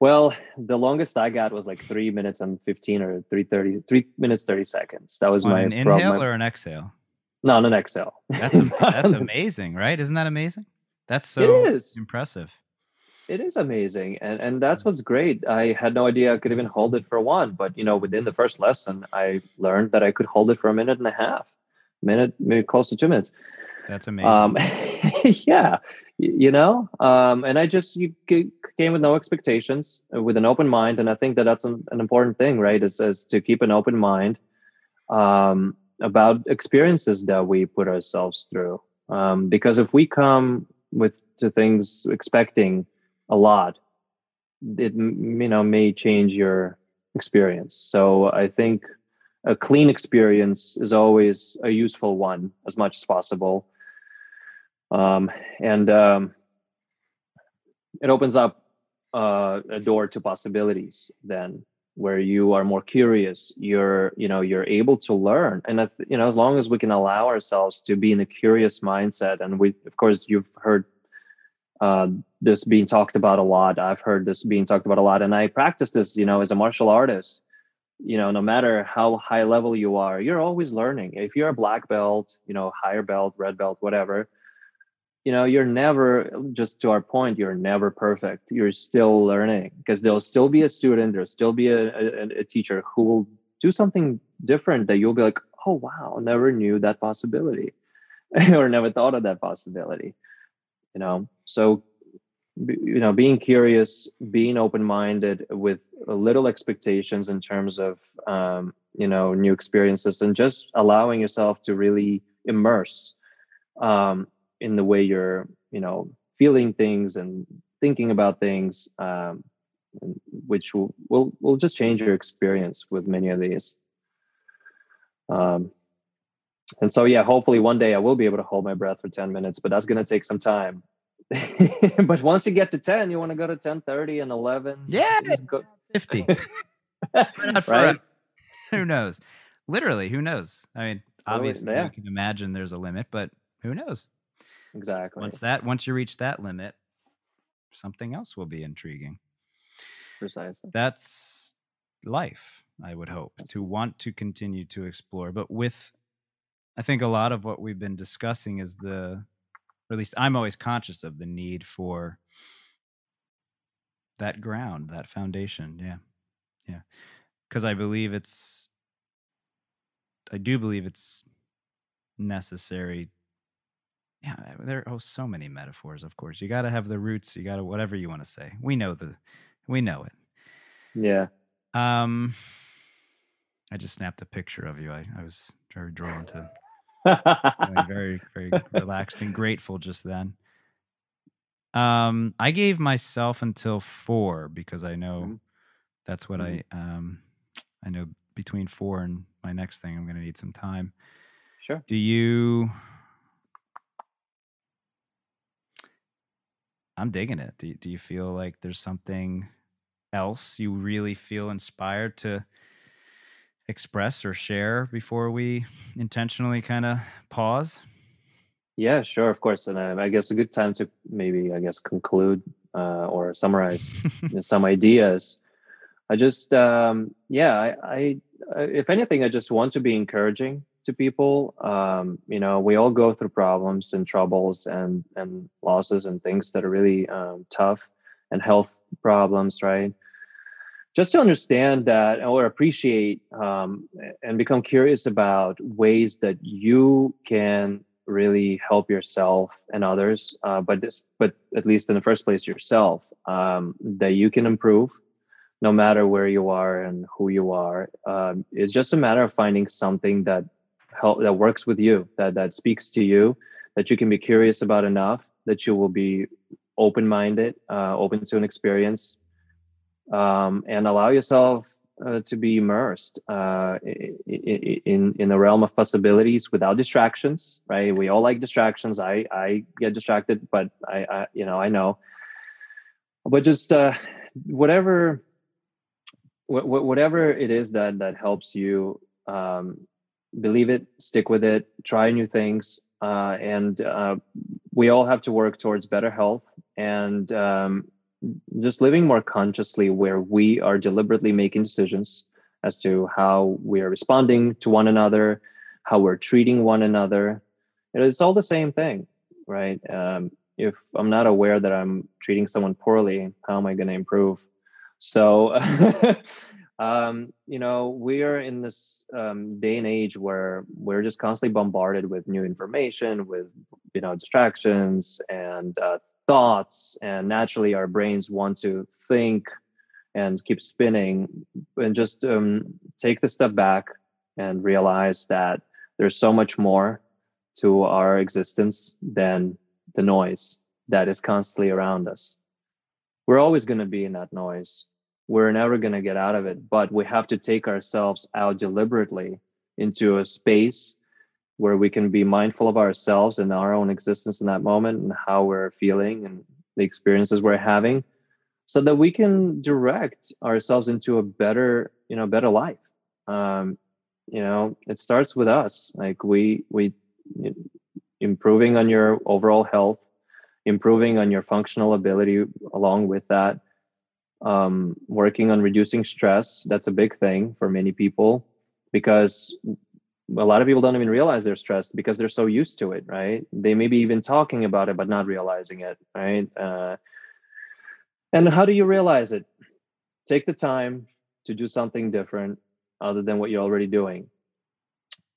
well the longest i got was like three minutes and 15 or 330 three minutes 30 seconds that was On my an inhale or an exhale? no an exhale That's that's amazing, right? Isn't that amazing? That's so it is impressive. it is amazing and and that's mm-hmm. what's great i had no idea i could even hold it for one but you know within the first lesson i learned that i could hold it for a minute and a half minute maybe close to two minutes That's amazing. um yeah you know um and i just you came with no expectations uh, with an open mind and i think that that's an, an important thing right is, is to keep an open mind um about experiences that we put ourselves through. Um because if we come with to things expecting a lot it you know may change your experience. So i think a clean experience is always a useful one as much as possible um, and um, it opens up uh, a door to possibilities then where you are more curious you're you know you're able to learn. And that, you know as long as we can allow ourselves to be in a curious mindset and we of course you've heard uh, this being talked about a lot. I've heard this being talked about a lot and i practice this you know as a martial artist. You know no matter how high level you are you're always learning. If you're a black belt you know higher belt red belt whatever you know you're never just to our point you're never perfect. You're still learning because there'll still be a student there'll still be a, a, a, teacher who will do something different that you'll be like oh wow never knew that possibility or never thought of that possibility you know? So you know being curious being open-minded with little expectations in terms of um, you know new experiences and just allowing yourself to really immerse um, in the way you're you know feeling things and thinking about things um, which will, will will just change your experience with many of these. Um, and so yeah hopefully one day i will be able to hold my breath for 10 minutes but that's going to take some time. But once you get to 10 you want to go to 10 30 and 11 yeah go 50 right? who knows? Literally who knows? I mean obviously yeah. you can imagine there's a limit but who knows Exactly. Once that once you reach that limit, something else will be intriguing. Precisely. That's life, I would hope, yes. to want to continue to explore. But with I think a lot of what we've been discussing is the or at least I'm always conscious of the need for that ground, that foundation. Yeah. Yeah. Because I believe it's I do believe it's necessary yeah, there are oh, so many metaphors, of course. You got to have the roots, you got to whatever you want to say. We know the we know it. Yeah. Um I just snapped a picture of you. I, I was very drawn to very very relaxed and grateful just then. Um I gave myself until 4 because I know mm-hmm. that's what mm-hmm. I um I know between 4 and my next thing I'm going to need some time. Sure. Do you I'm digging it. Do, do you feel like there's something else you really feel inspired to express or share before we intentionally kind of pause? Yeah, sure, of course. And uh, I guess a good time to maybe, I guess, conclude uh, or summarize you know, some ideas. I just, um, yeah, I, I, if anything, I just want to be encouraging to people. Um, you know, we all go through problems and troubles and and losses and things that are really um, tough and health problems, right? Just to understand that or appreciate um, and become curious about ways that you can really help yourself and others, uh, but this, but at least in the first place yourself, um, that you can improve no matter where you are and who you are. Um, it's just a matter of finding something that help that works with you that that speaks to you that you can be curious about enough that you will be open-minded uh, open to an experience um, and allow yourself uh, to be immersed uh, in in the realm of possibilities without distractions right? We all like distractions. I i get distracted but i, I you know i know. But just uh, whatever wh- whatever it is that that helps you um, believe it, stick with it, try new things, uh, and uh, we all have to work towards better health and um, just living more consciously, where we are deliberately making decisions as to how we are responding to one another, how we're treating one another. It's all the same thing, right? Um, if I'm not aware that I'm treating someone poorly, how am I going to improve? So um, you know, we are in this um, day and age where we're just constantly bombarded with new information, with you know distractions and uh, thoughts, and naturally our brains want to think and keep spinning, and just um, take the step back and realize that there's so much more to our existence than the noise that is constantly around us. We're always going to be in that noise we're never going to get out of it but we have to take ourselves out deliberately into a space where we can be mindful of ourselves and our own existence in that moment and how we're feeling and the experiences we're having so that we can direct ourselves into a better you know better life. Um you know it starts with us like we we improving on your overall health improving on your functional ability along with that um, working on reducing stress that's a big thing for many people because a lot of people don't even realize they're stressed because they're so used to it right? They may be even talking about it but not realizing it right? Uh, and how do you realize it? Take the time to do something different other than what you're already doing.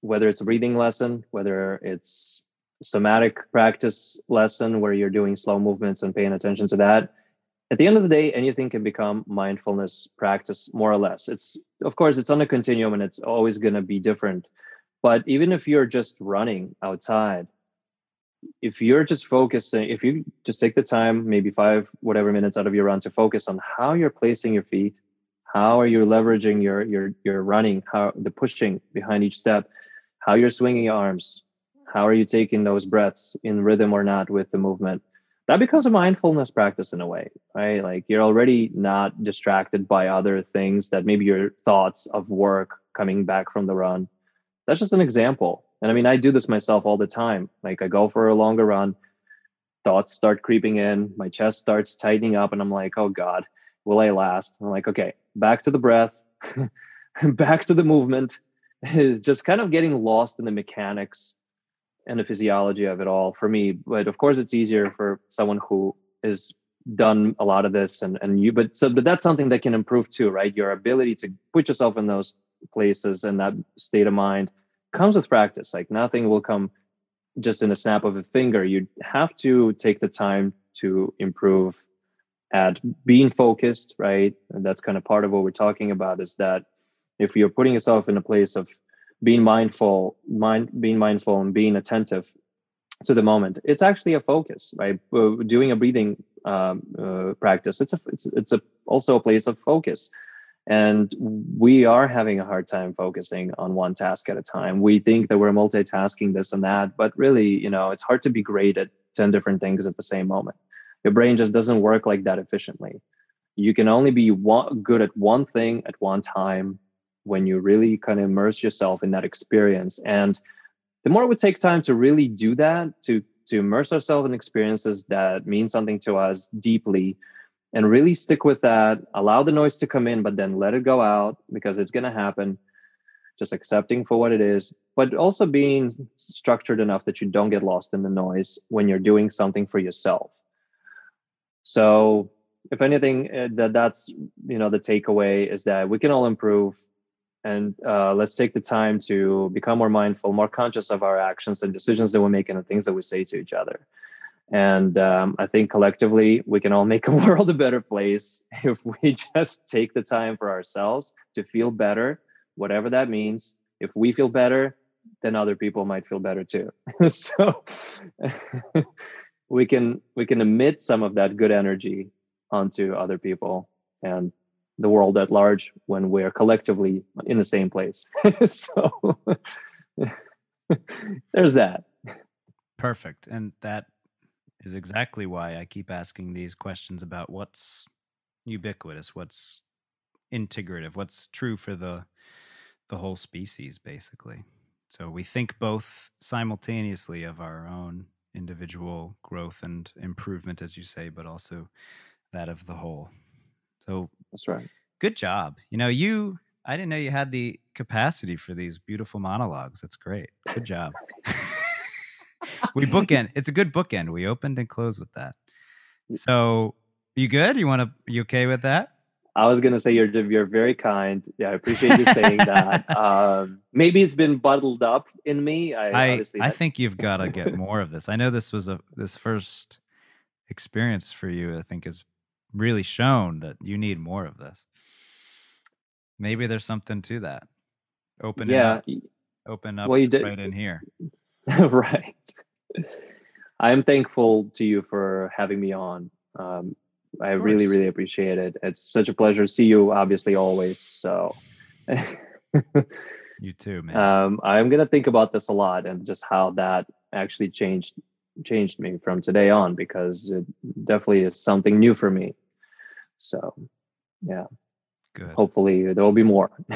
Whether it's a breathing lesson whether it's somatic practice lesson where you're doing slow movements and paying attention to that at the end of the day anything can become mindfulness practice more or less. It's of course it's on a continuum and it's always going to be different. But even if you're just running outside if you're just focusing if you just take the time maybe five whatever minutes out of your run to focus on how you're placing your feet how are you leveraging your your your running how the pushing behind each step how you're swinging your arms how are you taking those breaths in rhythm or not with the movement that becomes a mindfulness practice in a way right? Like you're already not distracted by other things that maybe your thoughts of work coming back from the run. That's just an example. And i mean i do this myself all the time. Like i go for a longer run thoughts start creeping in my chest starts tightening up and i'm like oh god will i last? I'm like okay back to the breath back to the movement. Is just kind of getting lost in the mechanics and the physiology of it all for me. But of course, it's easier for someone who is done a lot of this and and you but so but that's something that can improve too right? Your ability to put yourself in those places and that state of mind comes with practice. Like nothing will come just in a snap of a finger. You have to take the time to improve at being focused right? And that's kind of part of what we're talking about is that if you're putting yourself in a place of being mindful mind being mindful and being attentive to the moment. It's actually a focus right? Uh, doing a breathing um, uh, practice it's a it's, it's a also a place of focus. And we are having a hard time focusing on one task at a time. We think that we're multitasking this and that but really you know it's hard to be great at 10 different things at the same moment. Your brain just doesn't work like that efficiently. You can only be one, good at one thing at one time when you really kind of immerse yourself in that experience. And the more we take time to really do that to to immerse ourselves in experiences that mean something to us deeply and really stick with that allow the noise to come in but then let it go out because it's going to happen. Just accepting for what it is but also being structured enough that you don't get lost in the noise when you're doing something for yourself. So if anything eh, that that's you know the takeaway is that we can all improve and uh, let's take the time to become more mindful more conscious of our actions and decisions that we make and the things that we say to each other. And um, i think collectively we can all make a world a better place if we just take the time for ourselves to feel better whatever that means. If we feel better then other people might feel better too. So we can we can emit some of that good energy onto other people and the world at large when we're collectively in the same place. so there's that. Perfect. And that is exactly why I keep asking these questions about what's ubiquitous, what's integrative, what's true for the the whole species basically. So we think both simultaneously of our own individual growth and improvement as you say, but also that of the whole. So that's right. Good job. You know, you I didn't know you had the capacity for these beautiful monologues. That's great. Good job. we bookend. It's a good bookend. We opened and closed with that. So, you good? You want to? You okay with that? I was gonna say you're you're very kind. Yeah, I appreciate you saying that. Um, maybe it's been bottled up in me. I I, I think you've got to get more of this. I know this was a this first experience for you. I think is really shown that you need more of this. Maybe there's something to that. Open yeah. up. Open up well, you did, right in here. right. I am thankful to you for having me on. Um, I really, really appreciate it. It's such a pleasure to see you, obviously, always. So You too, man. um, I'm gonna think about this a lot and just how that actually changed changed me from today on because it definitely is something new for me. So, yeah, Good. hopefully there will be more.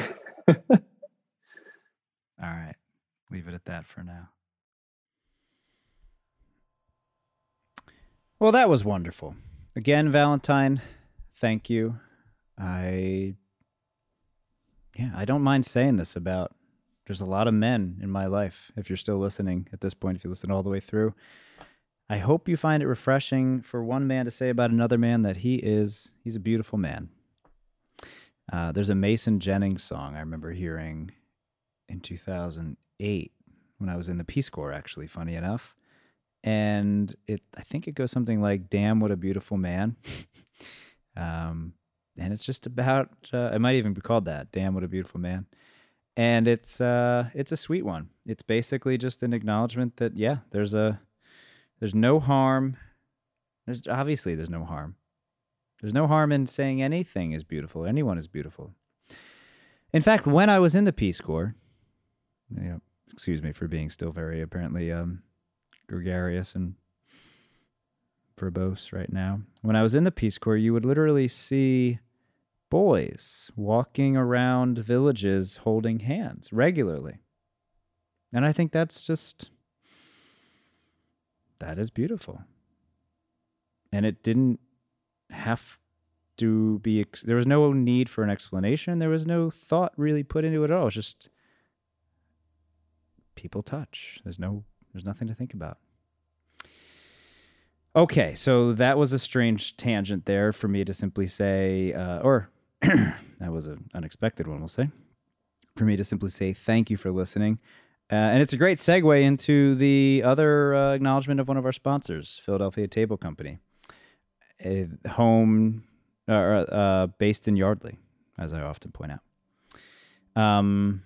All right. Leave it at that for now. Well, that was wonderful. Again, Valentine, thank you. I yeah, I don't mind saying this about there's a lot of men in my life if you're still listening at this point if you listen all the way through. I hope you find it refreshing for one man to say about another man that he is he's a beautiful man. Uh, there's a Mason Jennings song I remember hearing in 2008 when I was in the Peace Corps, actually, funny enough. And it, I think it goes something like, Damn, what a beautiful man. um, and it's just about, uh, it might even be called that, Damn, what a beautiful man. And it's, uh, it's a sweet one. It's basically just an acknowledgement that, yeah, there's a, there's no harm. There's obviously there's no harm. There's no harm in saying anything is beautiful. Anyone is beautiful. In fact, when I was in the Peace Corps, you know, excuse me for being still very apparently um, gregarious and verbose right now. When I was in the Peace Corps, you would literally see boys walking around villages holding hands regularly. And I think that's just, that is beautiful. And it didn't have to be, ex- there was no need for an explanation. There was no thought really put into it at all. It's just, people touch. There's no there's nothing to think about. Okay, so that was a strange tangent there for me to simply say, uh, or that was an unexpected one, we'll say, for me to simply say thank you for listening. Uh, and it's a great segue into the other uh, acknowledgement of one of our sponsors, Philadelphia Table Company, a home uh, uh, based in Yardley, as I often point out. Um,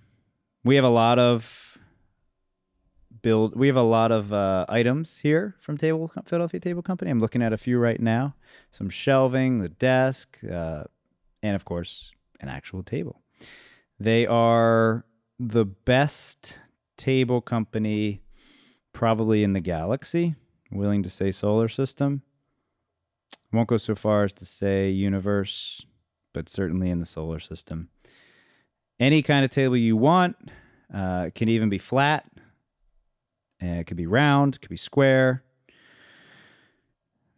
we have a lot of build. We have a lot of uh, items here from Table Philadelphia Table Company. I'm looking at a few right now. Some shelving, the desk, uh, and of course, an actual table. They are the best table company probably in the galaxy. Willing to say solar system. Won't go so far as to say universe, but certainly in the solar system. Any kind of table you want. Uh, can even be flat. And it could be round, it could be square.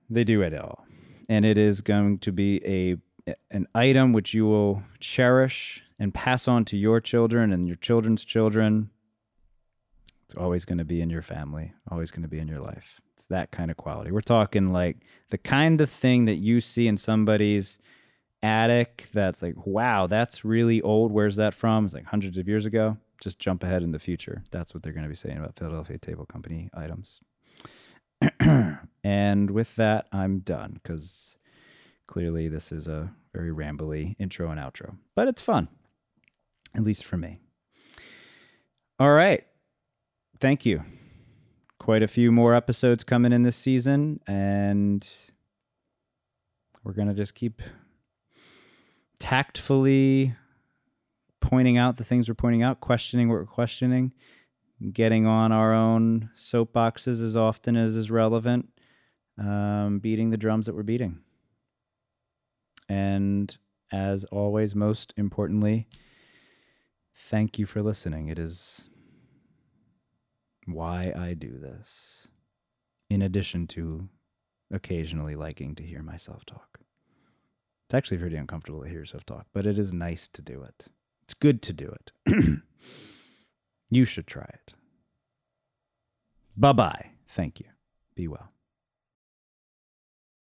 They do it all. And it is going to be a an item which you will cherish and pass on to your children and your children's children. It's always going to be in your family, always going to be in your life. It's that kind of quality. We're talking like the kind of thing that you see in somebody's attic that's like, wow, that's really old. Where's that from? It's like hundreds of years ago just jump ahead in the future. That's what they're going to be saying about Philadelphia Table Company items. and with that, I'm done because clearly this is a very rambly intro and outro, but it's fun, at least for me. All right. Thank you. Quite a few more episodes coming in this season, and we're going to just keep tactfully pointing out the things we're pointing out, questioning what we're questioning, getting on our own soapboxes as often as is relevant, um, beating the drums that we're beating. And as always, most importantly, thank you for listening. It is why I do this, in addition to occasionally liking to hear myself talk. It's actually pretty uncomfortable to hear yourself talk, but it is nice to do it. It's good to do it. you should try it. Bye bye. Thank you. Be well.